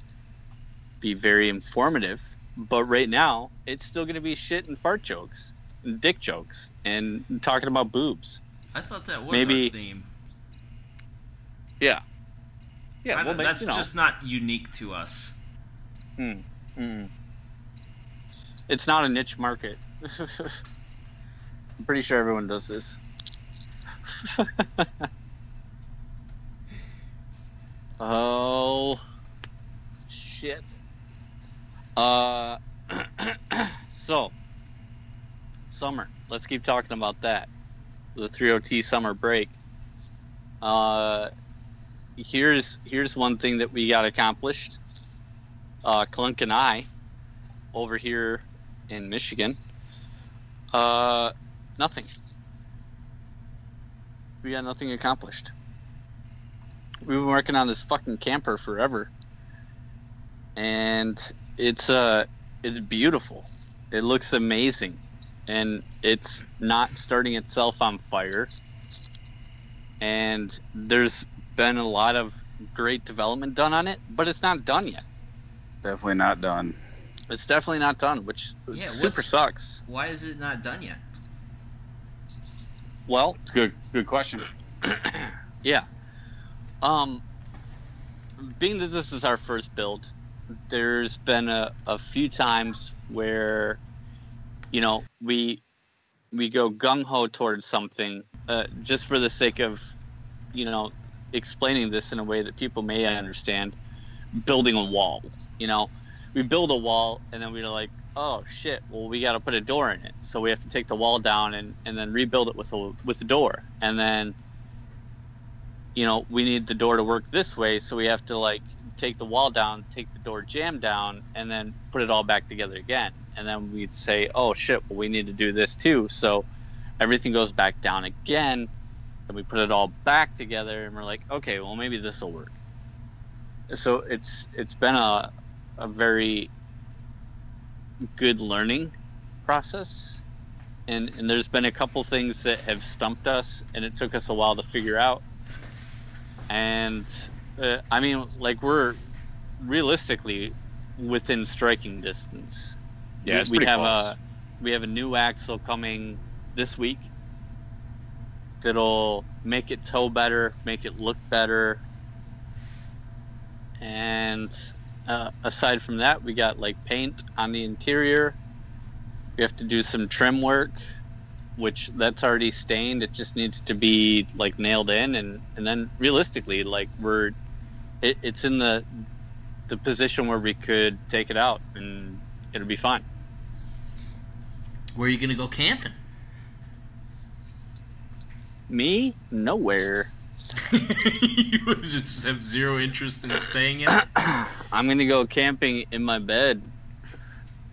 Be very informative. But right now, it's still going to be shit and fart jokes, and dick jokes, and talking about boobs. I thought that was Maybe- our theme. Yeah. Yeah. don't- Well, that's you know. just not unique to us. Mm. It's not a niche market. I'm pretty sure everyone does this. oh shit. Uh so summer. Let's keep talking about that. The 3OT summer break. Uh here's here's one thing that we got accomplished. Uh Clunk and I over here in Michigan. Uh nothing. We got nothing accomplished. We've been working on this fucking camper forever. And it's uh it's beautiful. It looks amazing. And it's not starting itself on fire. And there's been a lot of great development done on it, but it's not done yet. Definitely not done. It's definitely not done, which Yeah, super sucks. Why is it not done yet? Well, It's a good good question. yeah. Um, being that this is our first build, there's been a, a few times where, you know, we we go gung ho towards something uh, just for the sake of, you know, explaining this in a way that people may understand. Building a wall, you know, we build a wall and then we're like, oh shit, well we got to put a door in it, so we have to take the wall down and, and then rebuild it with a with the door, and then you know, we need the door to work this way, so we have to like take the wall down, take the door jamb down, and then put it all back together again. And then we'd say, oh shit, well we need to do this too. So everything goes back down again, and we put it all back together, and we're like, okay, well maybe this will work. So it's it's been a a very good learning process. And, and there's been a couple things that have stumped us, and it took us a while to figure out and uh, I mean, like we're realistically within striking distance. Yeah, we, we have close. a we have a new axle coming this week that'll make it tow better, make it look better, and uh, aside from that, we got like paint on the interior. We have to do some trim work which that's already stained. It just needs to be like nailed in, and and then realistically, like we're, it, it's in the, the position where we could take it out and it'll be fine. Where are you gonna go camping? Me, nowhere. you would just have zero interest in staying in it. I'm gonna go camping in my bed,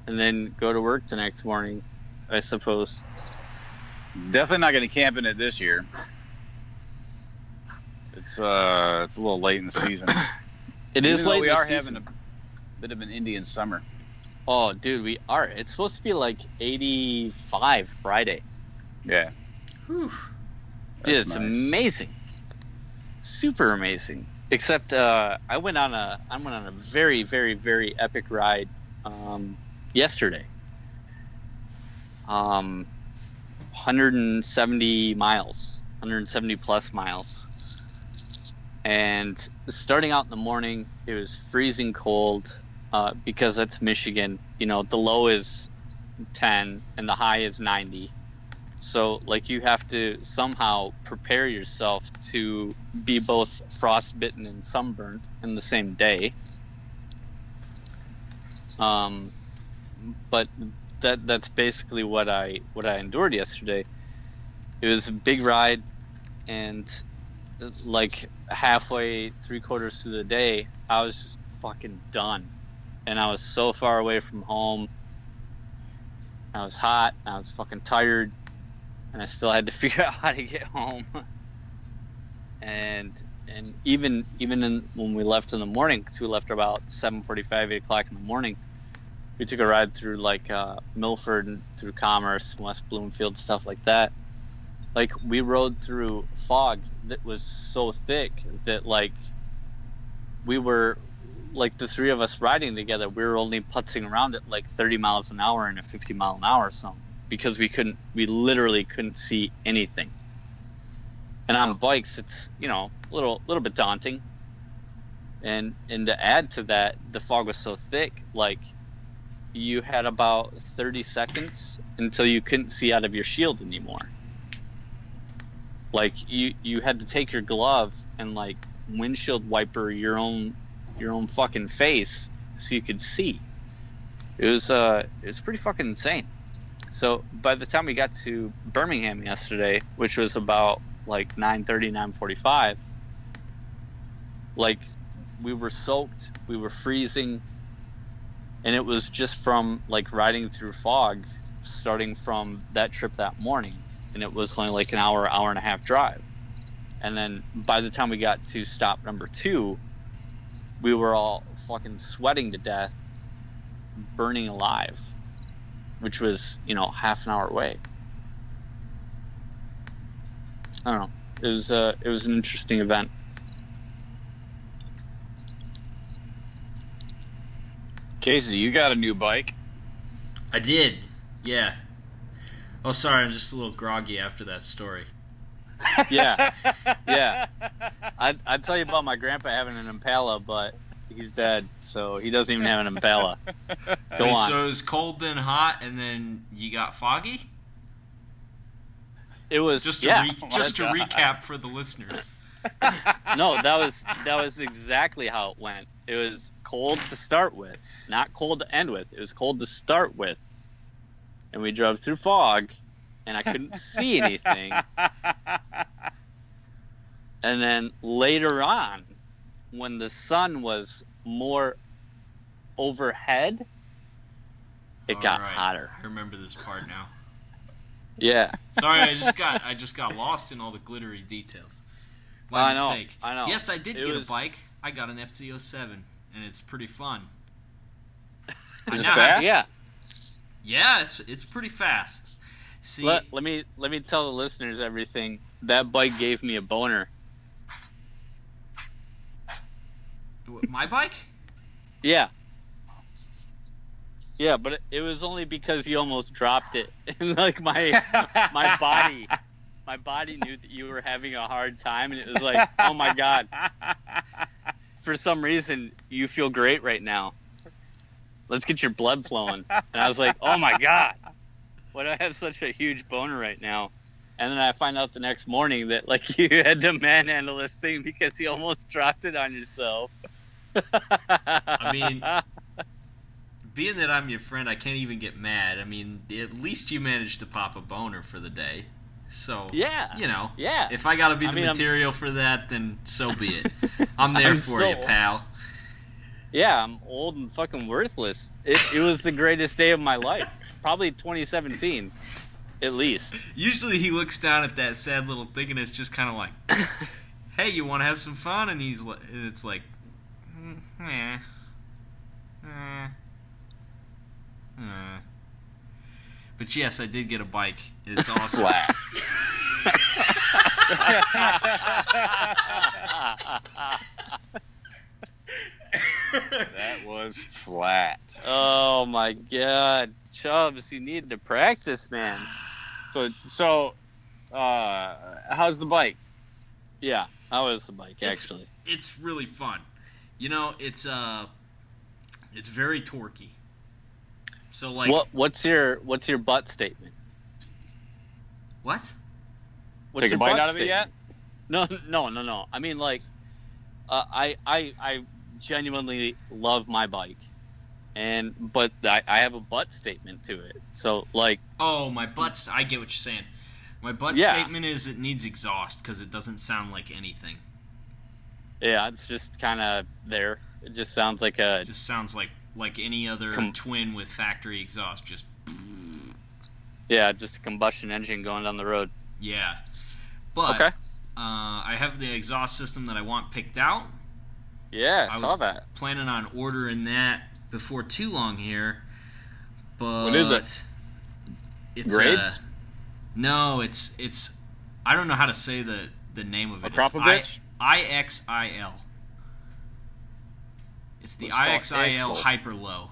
and then go to work the next morning, I suppose. Definitely not going to camp in it this year. It's uh, it's a little late in the season. It is Even though late. We in the are season. having a bit of an Indian summer. Oh, dude, we are. It's supposed to be like 85 Friday. Yeah, Whew. Dude, it's nice. amazing. Super amazing. Except uh, I went on a I went on a very very very epic ride um, yesterday. Um, 170 miles, 170 plus miles. And starting out in the morning, it was freezing cold uh, because that's Michigan. You know, the low is 10 and the high is 90. So, like, you have to somehow prepare yourself to be both frostbitten and sunburnt in the same day. Um, but that that's basically what I what I endured yesterday. It was a big ride, and like halfway, three quarters through the day, I was just fucking done, and I was so far away from home. I was hot. I was fucking tired, and I still had to figure out how to get home. and and even even in, when we left in the morning, because we left about 7:45, 8 o'clock in the morning, we took a ride through like uh, Milford and through Commerce, West Bloomfield, stuff like that. Like we rode through fog that was so thick that like we were like the three of us riding together, we were only putzing around at like 30 miles an hour and a 50 mile an hour or something because we couldn't, we literally couldn't see anything. And on bikes, it's you know a little, little bit daunting. And and to add to that, the fog was so thick, like you had about 30 seconds until you couldn't see out of your shield anymore. like you you had to take your glove and like windshield wiper your own your own fucking face so you could see. It was uh it was pretty fucking insane. So by the time we got to Birmingham yesterday, which was about like 9:30, 9:45, like we were soaked, we were freezing, and it was just from like riding through fog, starting from that trip that morning, and it was only like an hour, hour and a half drive, and then by the time we got to stop number two, we were all fucking sweating to death, burning alive, which was you know half an hour away. I don't know. It was uh, it was an interesting event. Casey, you got a new bike. I did. Yeah. Oh, sorry. I'm just a little groggy after that story. Yeah, yeah. I'd, I'd tell you about my grandpa having an Impala, but he's dead, so he doesn't even have an umbrella. Go Wait, on. So it was cold, then hot, and then you got foggy. it was Just to yeah. re- just to recap for the listeners. no, that was that was exactly how it went. It was cold to start with, not cold to end with. It was cold to start with, and we drove through fog, and I couldn't see anything. And then later on, when the sun was more overhead, it All got right. hotter. I remember this part now. Yeah. Sorry, I just got I just got lost in all the glittery details. My I know, mistake. I know. Yes, I did It get was- a bike. I got an FZ07, and it's pretty fun. Is it now have- fast? Yeah. Yeah, it's it's pretty fast. See, Let, let me let me tell the listeners everything. That bike gave me a boner. My bike. Yeah. Yeah, but it, was only because you almost dropped it. And like my my body my body knew that you were having a hard time and it was like, "Oh my god, for some reason you feel great right now. Let's get your blood flowing." And I was like, "Oh my god. Why do I have such a huge boner right now?" And then I find out the next morning that like you had to manhandle this thing because you almost dropped it on yourself. I mean, being that I'm your friend, I can't even get mad. I mean, at least you managed to pop a boner for the day. So, yeah. you know, Yeah. if I got to be I the mean, I'm- material for that, then so be it. I'm there I'm for so- you, pal. Yeah, I'm old and fucking worthless. It, it was the greatest day of my life. Probably 2017, at least. Usually he looks down at that sad little thing and it's just kind of like, "Hey, you want to have some fun?" And he's and it's like, "Mm, eh, eh, eh." But yes, I did get a bike. It's awesome. Flat. That was flat. oh my god, Chubbs, you need to practice, man. So, so, uh, how's the bike? Yeah, how is the bike It's- actually? it's really fun. You know, it's uh, it's very torquey. So like, what What's your What's your butt statement? what? What's Take a your bite butt out of it yet? No, no, no, no. I mean, like, uh, I, I, I genuinely love my bike, and but I, I have a butt statement to it. So, like, Oh, my butt's. I get what you're saying. My butt Yeah. statement is it needs exhaust because it doesn't sound like anything. Yeah, it's just kind of there. It just sounds like a It just sounds like like any other Com- twin with factory exhaust. Just yeah, just a combustion engine going down the road. yeah. But Okay. uh, I have the exhaust system that I want picked out. Yeah, I saw that. planning on ordering that before too long here. But What is it? It's uh, no, it's it's. I don't know how to say the the name of it. It's Akrapovich? I, IXIL. It's the Let's IXIL. Hyperlow.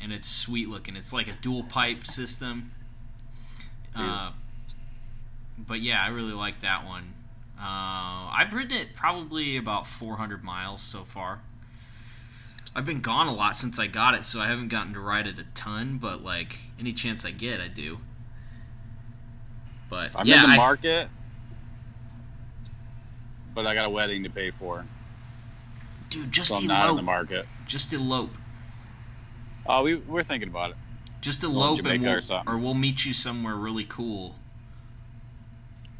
And it's sweet looking. It's like a dual pipe system. Uh, but yeah, I really like that one. Uh, I've ridden it probably about 400 miles so far. I've been gone a lot since I got it, so I haven't gotten to ride it a ton. But like any chance I get, I do. But I'm yeah, in the I- market, but I got a wedding to pay for, dude, just so I'm not in the elope. market. Just elope. Oh, we we're thinking about it. Just elope, and Jamaica or we'll, something. or we'll meet you somewhere really cool.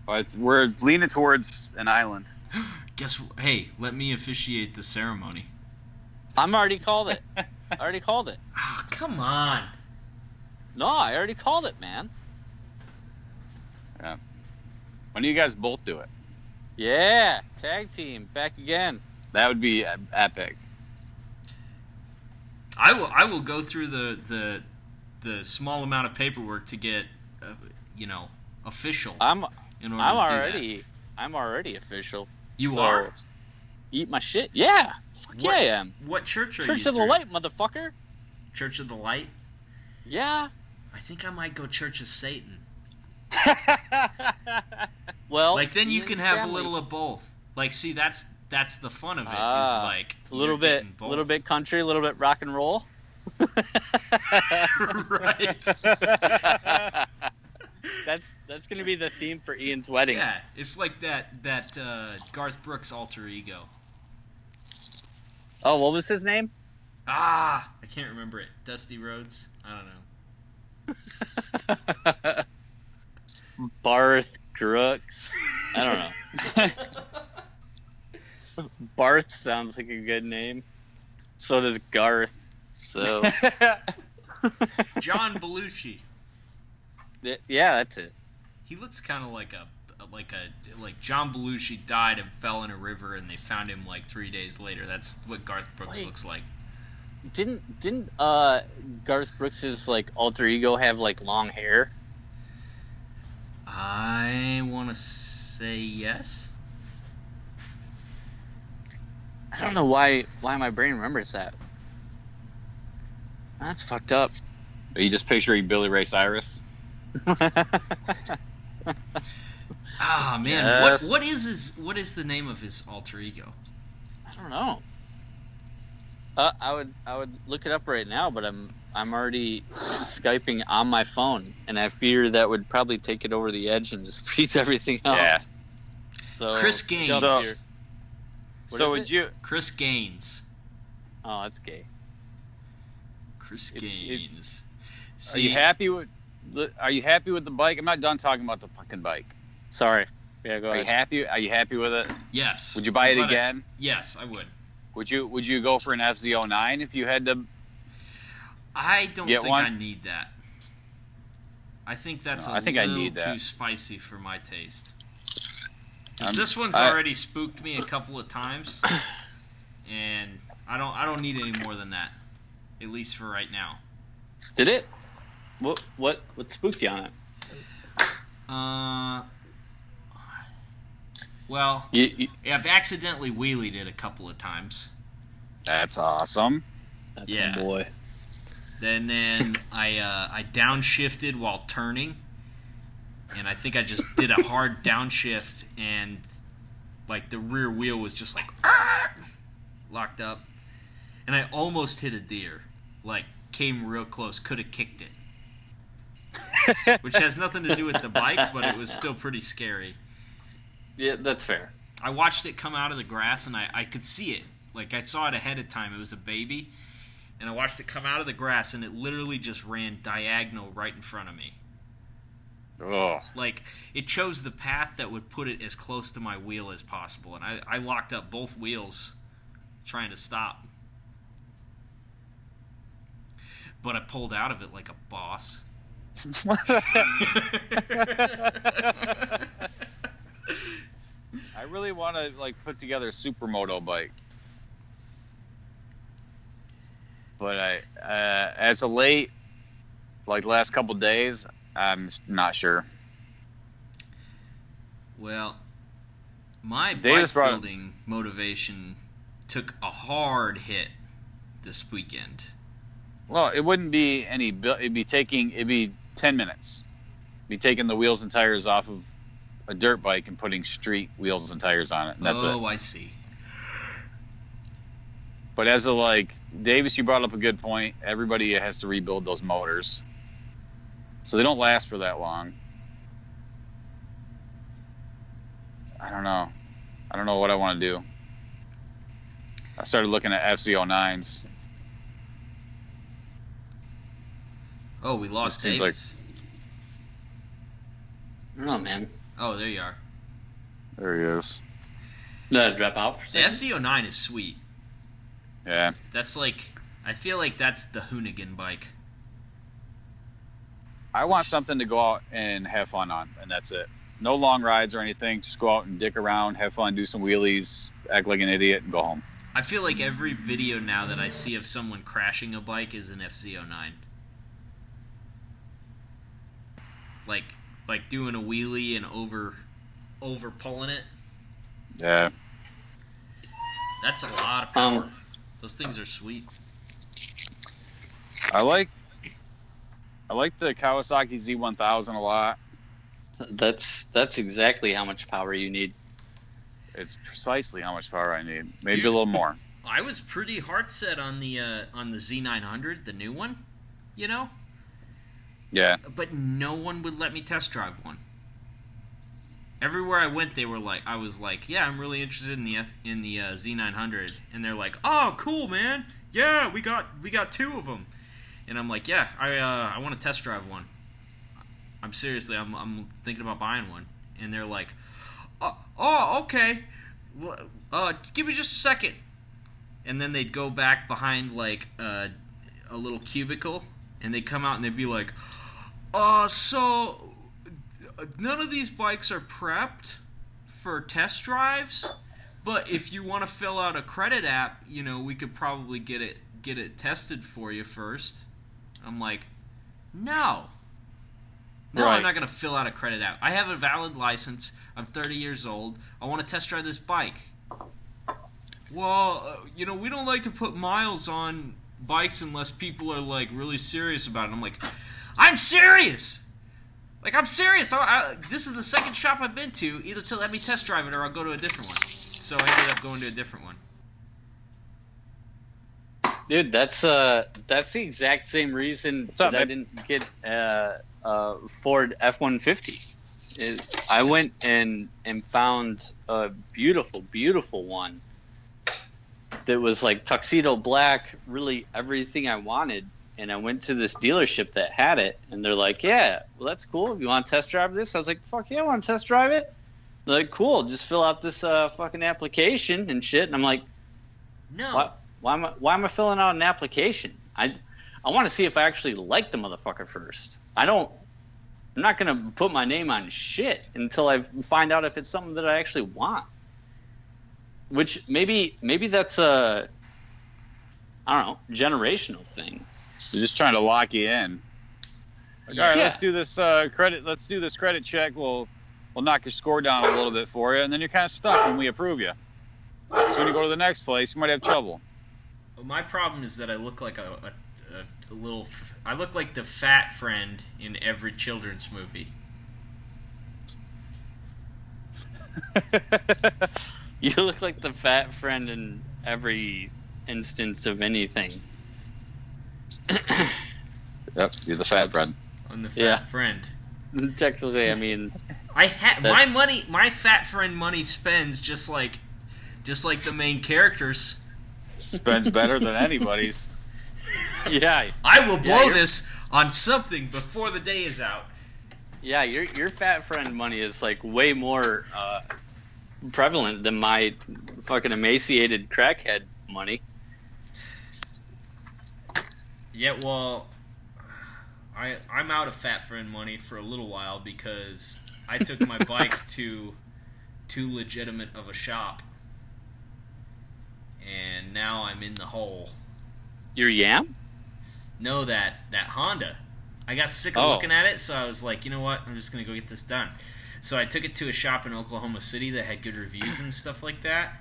But we're leaning towards an island. Guess wh- hey, let me officiate the ceremony. I'm already called it. I already called it. Ah, come on. No, I already called it, man. Yeah. When do you guys both do it? Yeah, tag team back again. That would be epic. I will I will go through the the the small amount of paperwork to get uh, you know official I'm in order I'm to do that. already I'm already official. You so are. Eat my shit. Yeah. Fuck yeah, What- I am. What church are Church you of the? Light, motherfucker. Church of the Light. Yeah. I think I might go Church of Satan. well, Like then you can have a little of both. Like see that's that's the fun of it. it. Is Ah, like a little bit, a little bit country, a little bit rock and roll. right. That's that's gonna be the theme for Ian's wedding. Yeah, it's like that that uh, Garth Brooks alter ego. Oh, what was his name? Ah, I can't remember it. Dusty Rhodes. I don't know. Barth Crooks. I don't know. Barth sounds like a good name. So does Garth. So John Belushi. yeah, that's it. He looks kind of like a like a like John Belushi died and fell in a river, and they found him like three days later. That's what Garth Brooks looks like. Didn't didn't uh Garth Brooks's like alter ego have like long hair? I want to say yes. I don't know why why my brain remembers that. That's fucked up. Are you just picturing Billy Ray Cyrus? Ah man, Yes. what what is his what is the name of his alter ego? I don't know. Uh, I would I would look it up right now, but I'm I'm already skyping on my phone, and I fear that would probably take it over the edge and just freeze everything out. Yeah. So Chris Gaines. So- What so is would it? you? Chris Gaines. Oh, that's gay. Chris It- it- Gaines. Are you happy with? Are you happy with the bike? I'm not done talking about the fucking bike. Sorry. Yeah, go ahead. Are you happy? Are you happy with it? Yes. Would you buy it But I- again? yes, I would. Would you? Would you go for an FZ09 if you had to? I don't Get think one? I need that. I think that's No, a I think I little need that. too spicy for my taste. Um, this one's I- already spooked me a couple of times, and I don't. I don't need any more than that, at least for right now. Did it? What what what spooked you on it? Uh, well, You, you, I've accidentally wheelied it a couple of times. That's awesome. that's Yeah. a boy. Then then I uh, I downshifted while turning, and I think I just did a hard downshift, and like the rear wheel was just like "Argh!" locked up, and I almost hit a deer. Like came real close, could have kicked it, which has nothing to do with the bike, but it was still pretty scary. Yeah, that's fair. I watched it come out of the grass and I, I could see it. Like I saw it ahead of time. It was a baby. And I watched it come out of the grass and it literally just ran diagonal right in front of me. Oh, Like it chose the path that would put it as close to my wheel as possible. And I, I locked up both wheels trying to stop. But I pulled out of it like a boss. I really want to like put together a supermoto bike, but I, uh, as of late, like the last couple days, I'm not sure. Well, my Davis bike building motivation took a hard hit this weekend. Well, it wouldn't be any. It'd be taking. It'd be ten minutes. Be taking the wheels and tires off of a dirt bike and putting street wheels and tires on it. And that's oh, it. I see. But as of like Davis, you brought up a good point. Everybody has to rebuild those motors, so they don't last for that long. I don't know. I don't know what I want to do. I started looking at FC09s. Oh, we lost It seems like- Davis. I don't know, man. Oh, there you are. There he is. Did I drop out for a The second? FZ09 is sweet. Yeah. That's like, I feel like that's the Hoonigan bike. I want something to go out and have fun on, and that's it. No long rides or anything. Just go out and dick around, have fun, do some wheelies, act like an idiot, and go home. I feel like every video now that I see of someone crashing a bike is an FZ09. Like, like doing a wheelie and over, over pulling it. Yeah. That's a lot of power. Um, Those things are sweet. I like I like the Kawasaki Z1000 a lot. That's that's exactly how much power you need. It's precisely how much power I need. Maybe Dude. a little more. I was pretty hard set on the uh, on the Z900, the new one. You know, Yeah. but no one would let me test drive one. Everywhere I went, they were like, I was like, yeah, I'm really interested in the F- in the uh, Z900, and they're like, oh, cool, man, yeah, we got we got two of them, and I'm like, yeah, I uh, I want to test drive one. I'm seriously, I'm I'm thinking about buying one, and they're like, oh, oh okay, uh, give me just a second, and then they'd go back behind like uh, a little cubicle, and they'd come out and they'd be like, uh, so none of these bikes are prepped for test drives, but if you want to fill out a credit app, you know, we could probably get it get it tested for you first. I'm like, no. No, I'm not going to fill out a credit app. I have a valid license. I'm 30 years old. I want to test drive this bike. Well, uh, you know, we don't like to put miles on bikes unless people are like really serious about it. I'm like, I'm serious. Like I'm serious. I, I, this is the second shop I've been to, either to let me test drive it or I'll go to a different one. So I ended up going to a different one. Dude, that's uh that's the exact same reason up, that I didn't get uh, uh Ford F one fifty. I went and and found a beautiful, beautiful one that was like tuxedo black, really everything I wanted. And I went to this dealership that had it, and they're like, "Yeah, well, that's cool. You want to test drive this?" I was like, "Fuck yeah, I want to test drive it." They're like, "Cool, just fill out this uh, fucking application and shit." And I'm like, No. why, why am I why am I filling out an application? I I want to see if I actually like the motherfucker first. I don't. I'm not gonna put my name on shit until I find out if it's something that I actually want. Which maybe maybe that's a I don't know generational thing. They're just trying to lock you in. Like, all right, Yeah. let's do this uh, credit. Let's do this credit check. We'll we'll knock your score down a little bit for you, and then you're kind of stuck when we approve you. So when you go to the next place, you might have trouble. My problem is that I look like a, a, a, a little. f- I look like the fat friend in every children's movie. You look like the fat friend in every instance of anything. Yep, you're the fat friend. I'm the fat Yeah. friend. Technically, I mean, I ha- my money, my fat friend money spends just like, just like the main characters. Spends better than anybody's. yeah, I will blow you're- this on something before the day is out. Yeah, your your fat friend money is like way more uh, prevalent than my fucking emaciated crackhead money. Yeah, well, I I'm out of fat friend money for a little while because I took my bike to too legitimate of a shop, and now I'm in the hole. Your yam? know that that Honda. I got sick of Oh. looking at it, so I was like, you know what? I'm just gonna go get this done. So I took it to a shop in Oklahoma City that had good reviews and stuff like that,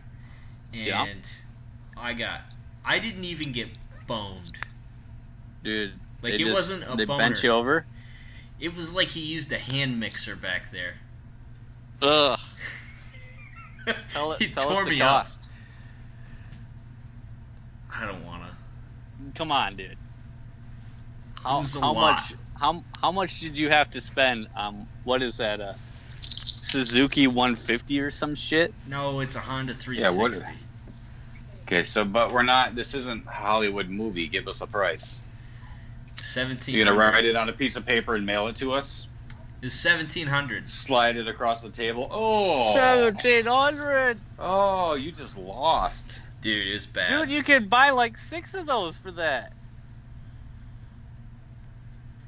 and Yeah. I got. I didn't even get boned. Dude, Like it just- wasn't a They boner. bent you over. It was like he used a hand mixer back there. Ugh. Tell, he it, tell tore us the me cost. up. I don't wanna. Come on, dude. How, was a how lot. much? How how much did you have to spend? Um, what is that? Uh, Suzuki 150 or some shit. No, it's a Honda Yeah, what- 360. Okay, so but we're not. This isn't a Hollywood movie. Give us a price. Seventeen. You're gonna write it on a piece of paper and mail it to us. Is seventeen hundred. Slide it across the table. Oh, 1700. oh, you just lost. Dude, it's bad. Dude, you could buy like six of those for that.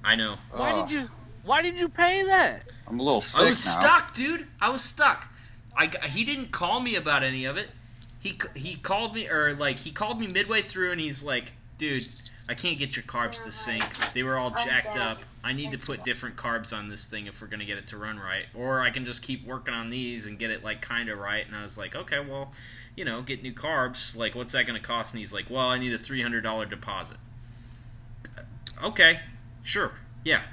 I know. Why Oh, did you? Why did you pay that? I'm a little sick I was now. stuck, dude. I was stuck. I g- he didn't call me about any of it. He he called me or like he called me midway through and he's like, "Dude, I can't get your carbs to sync. They were all jacked up. I need to put different carbs on this thing if we're gonna get it to run right, or I can just keep working on these and get it like kind of right." And I was like, "Okay, well, you know, get new carbs. Like, what's that gonna cost?" And he's like, "Well, I need a three hundred dollar deposit." Uh, okay, sure, yeah,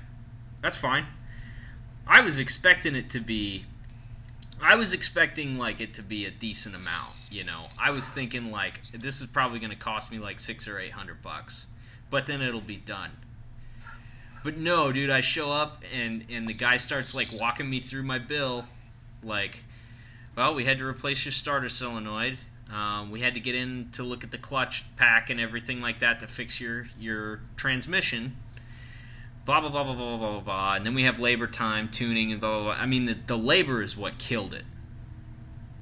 that's fine. I was expecting it to be I was expecting like it to be a decent amount, you know. I was thinking like this is probably going to cost me like 6 or 800 bucks, but then it'll be done. But no, dude, I show up and and the guy starts like walking me through my bill, like, well, we had to replace your starter solenoid. Um, we had to get in to look at the clutch pack and everything like that to fix your your transmission. Blah blah blah blah blah blah blah blah. And then we have labor time, tuning, and blah blah blah. I mean, the the labor is what killed it.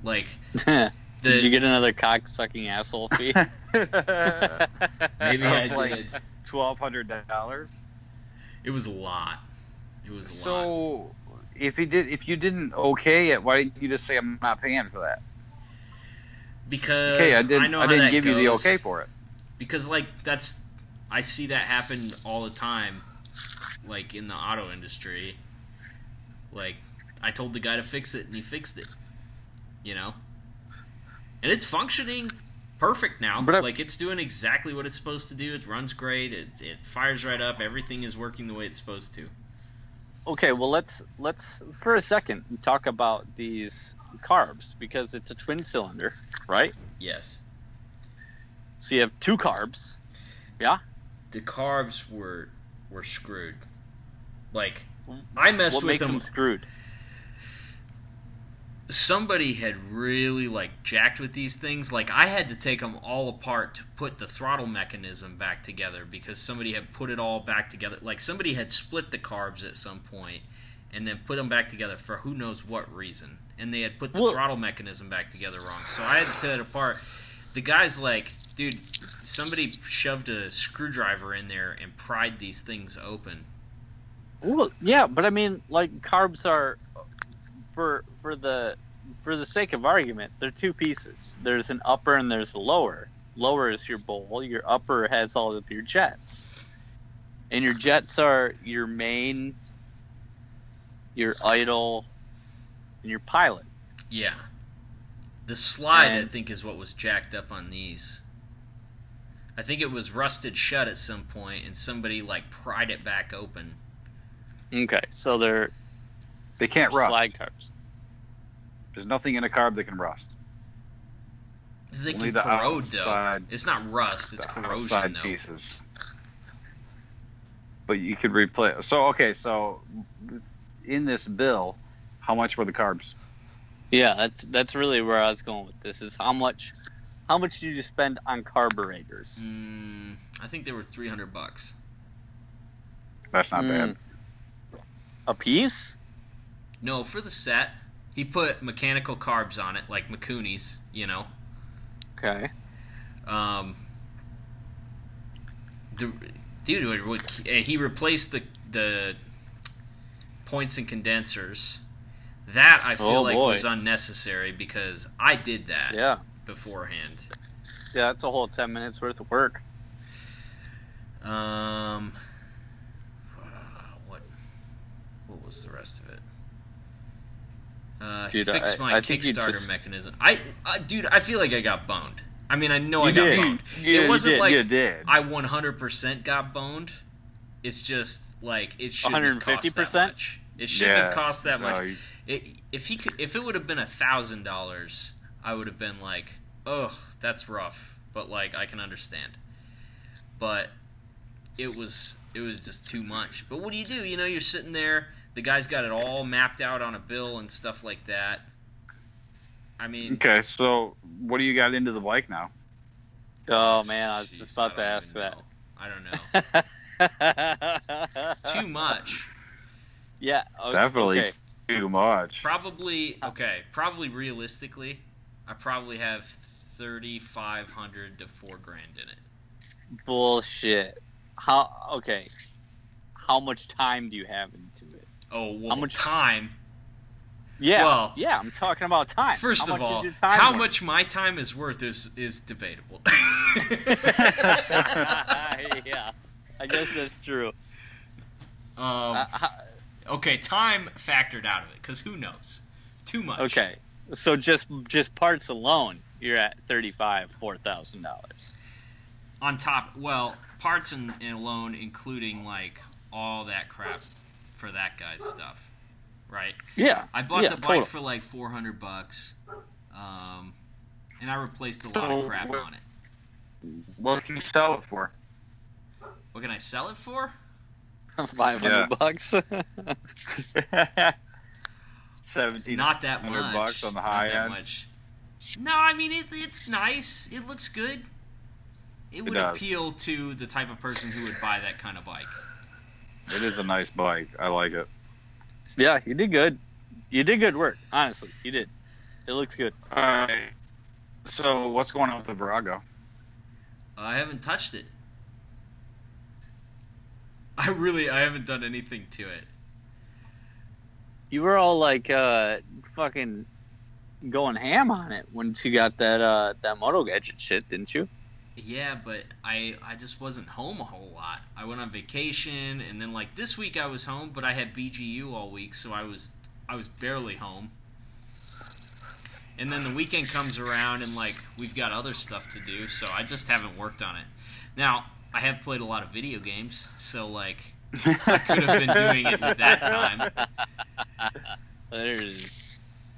Like. did you get another cock sucking asshole fee? maybe i Of like did Twelve hundred dollars. it was a lot it was a lot So if he did, if you didn't okay it, why didn't you just say I'm not paying for that? because Okay, I I didn't. know I, how didn't that give you the okay for it. because like that's i see that happen all the time like in the auto industry like i told the guy to fix it and he fixed it you know and it's functioning perfect now But like it's doing exactly what it's supposed to do it runs great it, it fires right up everything is working the way it's supposed to okay, well let's let's for a second talk about these carbs because it's a twin cylinder, right? yes So you have two carbs. Yeah. the carbs were were screwed like i messed What with makes them them screwed? Somebody had really like jacked with these things. Like i had to take them all apart to put the throttle mechanism back together because somebody had put it all back together. Like somebody had split the carbs at some point and then put them back together for who knows what reason. And they had put the Well- throttle mechanism back together wrong. So i had to tear it apart. The guy's like dude somebody shoved a screwdriver in there and pried these things open. Well, yeah, but I mean, like carbs are for for the for the sake of argument, they're two pieces. There's an upper and there's a lower. Lower is your bowl. Your upper has all of your jets, and your jets are your main, your idle, and your pilot. Yeah. The slide, I think, is what was jacked up on these. I think it was rusted shut at some point, and somebody like pried it back open. Okay, so they're They can't rust. slide carbs. There's nothing in a carb that can rust. They Only can the corrode though. It's not rust; it's corrosion outside though. pieces. But you could replace. So okay, so in this bill, how much were the carbs? Yeah, that's that's really where I was going with this. Is how much, how much did you spend on carburetors? Mm, I think they were three hundred bucks. That's not Mm. bad. A piece? No, for the set, he put mechanical carbs on it, like Mikuni's, you know. Okay. Um, the, dude, he replaced the the points and condensers. That I feel Oh, like boy. was unnecessary because I did that Yeah. beforehand. Yeah, that's a whole ten minutes worth of work. Um, uh, what what was the rest of it? Uh, Dude, fixed I- my I think you Kickstarter just- mechanism. I, uh, dude, I feel like I got boned. I mean, I know I You got boned. Yeah, it wasn't you did. like you did. I 100% got boned. It's just like it shouldn't have cost that 150%? much. It shouldn't have cost that much. No, you- It, if he could, if it would have been a thousand dollars, I would have been like, "Ugh, that's rough," but like I can understand. But it was it was just too much. But what do you do? You know, you're sitting there. The guy's got it all mapped out on a bill and stuff like that. I mean, Okay, so what do you got into the bike now? Oh man, I was jeez, just about to ask that. know. I don't know. Too much. Yeah. o- Definitely Okay. too much. Probably okay. Probably realistically, I probably have thirty five hundred to four grand in it. Bullshit. How? Okay. How much time do you have into it? Oh, well, much- time? Yeah. Well, yeah, I'm talking about time. First How of all, your time how worth? much my time is worth is is debatable. yeah. I guess that's true. um, Uh, okay, time factored out of it because who knows? Too much. okay. So just just parts alone, you're at thirty five, four thousand dollars. On top, well, parts and, and alone, including like all that crap for that guy's stuff, right? Yeah. I bought yeah, the bike total. for like four hundred bucks, um, and I replaced a lot of crap what- on it. What can you sell it for? What can I sell it for? five hundred Yeah. bucks. Seventeen. Not that much. bucks on the Not high that end? much. No, I mean it, it's nice. It looks good. It would does. appeal to the type of person who would buy that kind of bike. It is a nice bike. I like it. yeah, you did good. You did good work. Honestly, you did. It looks good. All right. So what's going on with the Virago? I haven't touched it. I really, I haven't done anything to it. You were all like uh fucking going ham on it once you got that uh that moto gadget shit, didn't you? Yeah, but I, I just wasn't home a whole lot. I went on vacation, and then like this week I was home, but I had BGU all week, so I was, I was barely home. And then the weekend comes around, and like we've got other stuff to do, so I just haven't worked on it. Now I have played a lot of video games, so like I could have been doing it with that time. There it is.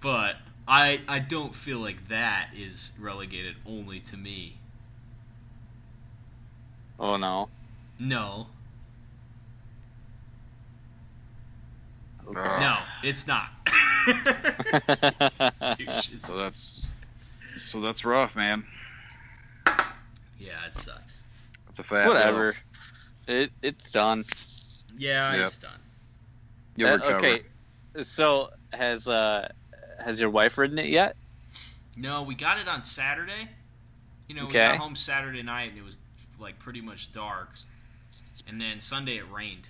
but I I don't feel like that is relegated only to me. Oh no. No, Okay. No, it's not. So that's so that's rough, man. yeah, it sucks. That's a fact. Whatever. It it's done. Yeah, Yep. it's done. You'll Uh, okay. So has uh has your wife ridden it yet? No, we got it on Saturday. You know, we got home Saturday night and it was like pretty much dark. And then Sunday it rained.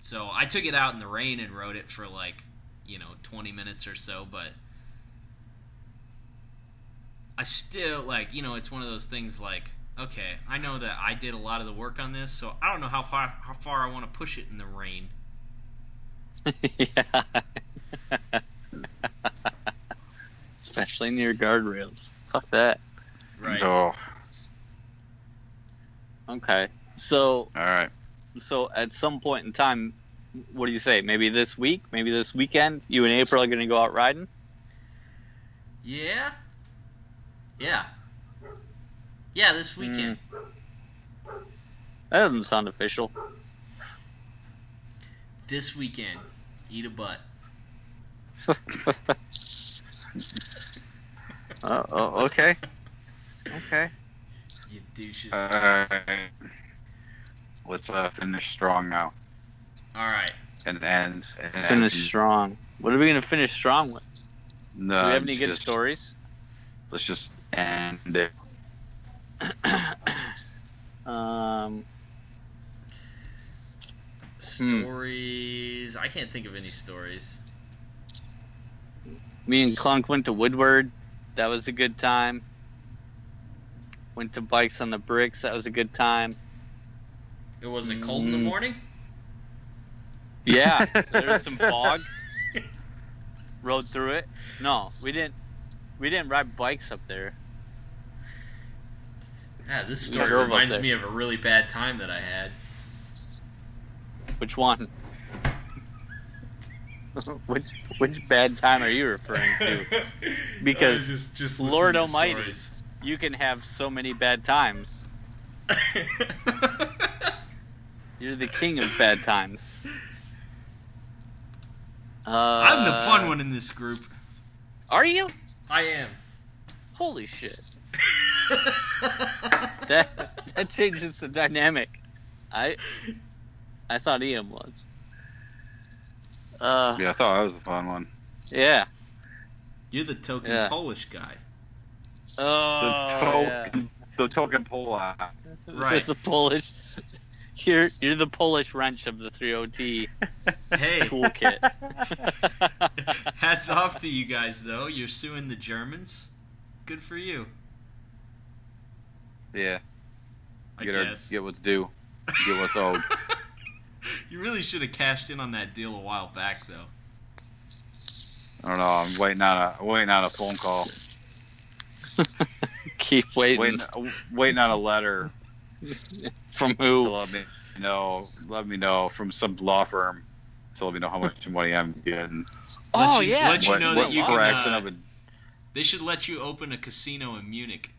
So I took it out in the rain and rode it for like, you know, 20 minutes or so, but I still like, you know, it's one of those things like, okay, I know that I did a lot of the work on this, so I don't know how far how far I want to push it in the rain. yeah. Especially near guardrails. Fuck that. Right. Oh, Okay. So all right. so at some point in time, what do you say? Maybe this week, maybe this weekend, you and April are gonna go out riding? Yeah. Yeah. Yeah, this weekend. Hmm. That doesn't sound official. This weekend. Eat a butt. Oh, oh, okay. Okay. You douches. All right. Let's uh, finish strong now All right. and end. And Finish end- strong. What are we gonna finish strong with? No, Do we have any good stories? Let's just end it. um, Stories. I can't think of any stories. me and Clunk went to Woodward. That was a good time. Went to Bikes on the Bricks. That was a good time. It was it cold in the Mm. morning? Yeah, there was some fog. Rode through it. No, we didn't. We didn't ride bikes up there. Yeah, this story reminds me of a really bad time that I had. Which one? which which bad time are you referring to? Because just, just Lord to Almighty. stories. You can have so many bad times. You're the king of bad times. Uh, I'm the fun one in this group. Are you? I am. Holy shit. That that changes the dynamic. I I thought Ian was. Uh, Yeah, I thought I was the fun one. yeah. You're the token Yeah. Polish guy. The Oh, yeah. token, the token pull. Right. the Polish. You're you're the Polish wrench of the 3OT Hey, toolkit. hats off to you guys though. You're suing the Germans. Good for you. Yeah, I get, our, guess. get what's due, get what's owed. you really should have cashed in on that deal a while back though. I don't know. I'm waiting on a waiting on a phone call. Keep waiting. Waiting, waiting on a letter From to who? let me know. Let me know from some law firm to let me know how much money I'm getting. Oh Let you- yeah. let you know what that you can, uh, of it? They should let you open a casino in Munich.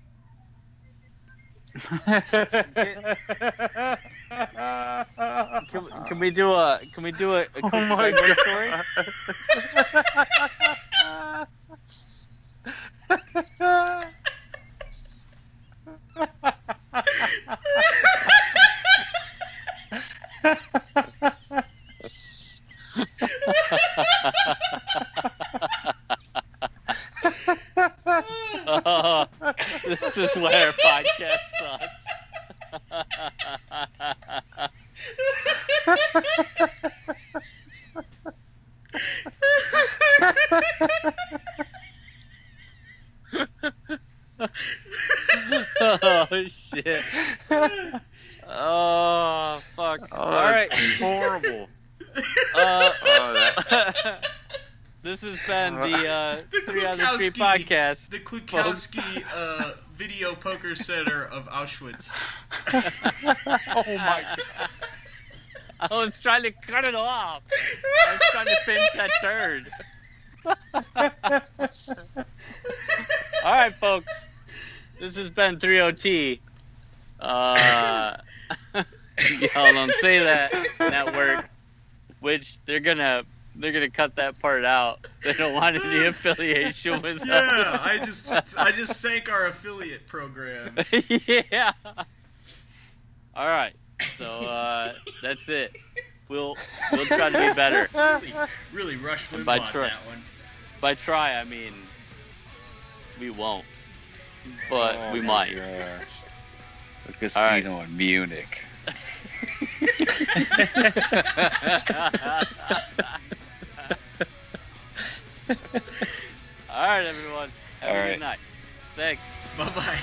Can, can we do a can we do a, a quick segue story? Is where our podcast sucks. oh shit. Oh fuck. Oh, All right. that's horrible. Uh, Oh, that- this has been the uh, The Three on the Klukowski- podcast. The Klukowski uh, Video Poker Center of Auschwitz. oh my god. I was trying to cut it off. I was trying to finish that turd. All right, folks. This has been 3OT. Uh, y'all don't say that network, which they're gonna they're gonna cut that part out. They don't want any affiliation with Yeah, us. I just I just sank our affiliate program. yeah. All right. So uh, that's it. We'll we'll try to be better. Really, really rushed Limbaugh By try- that one. By try, I mean we won't, but Oh we my might. gosh. A casino in Munich. All right, everyone. Have All a right. good night. Thanks. Bye bye.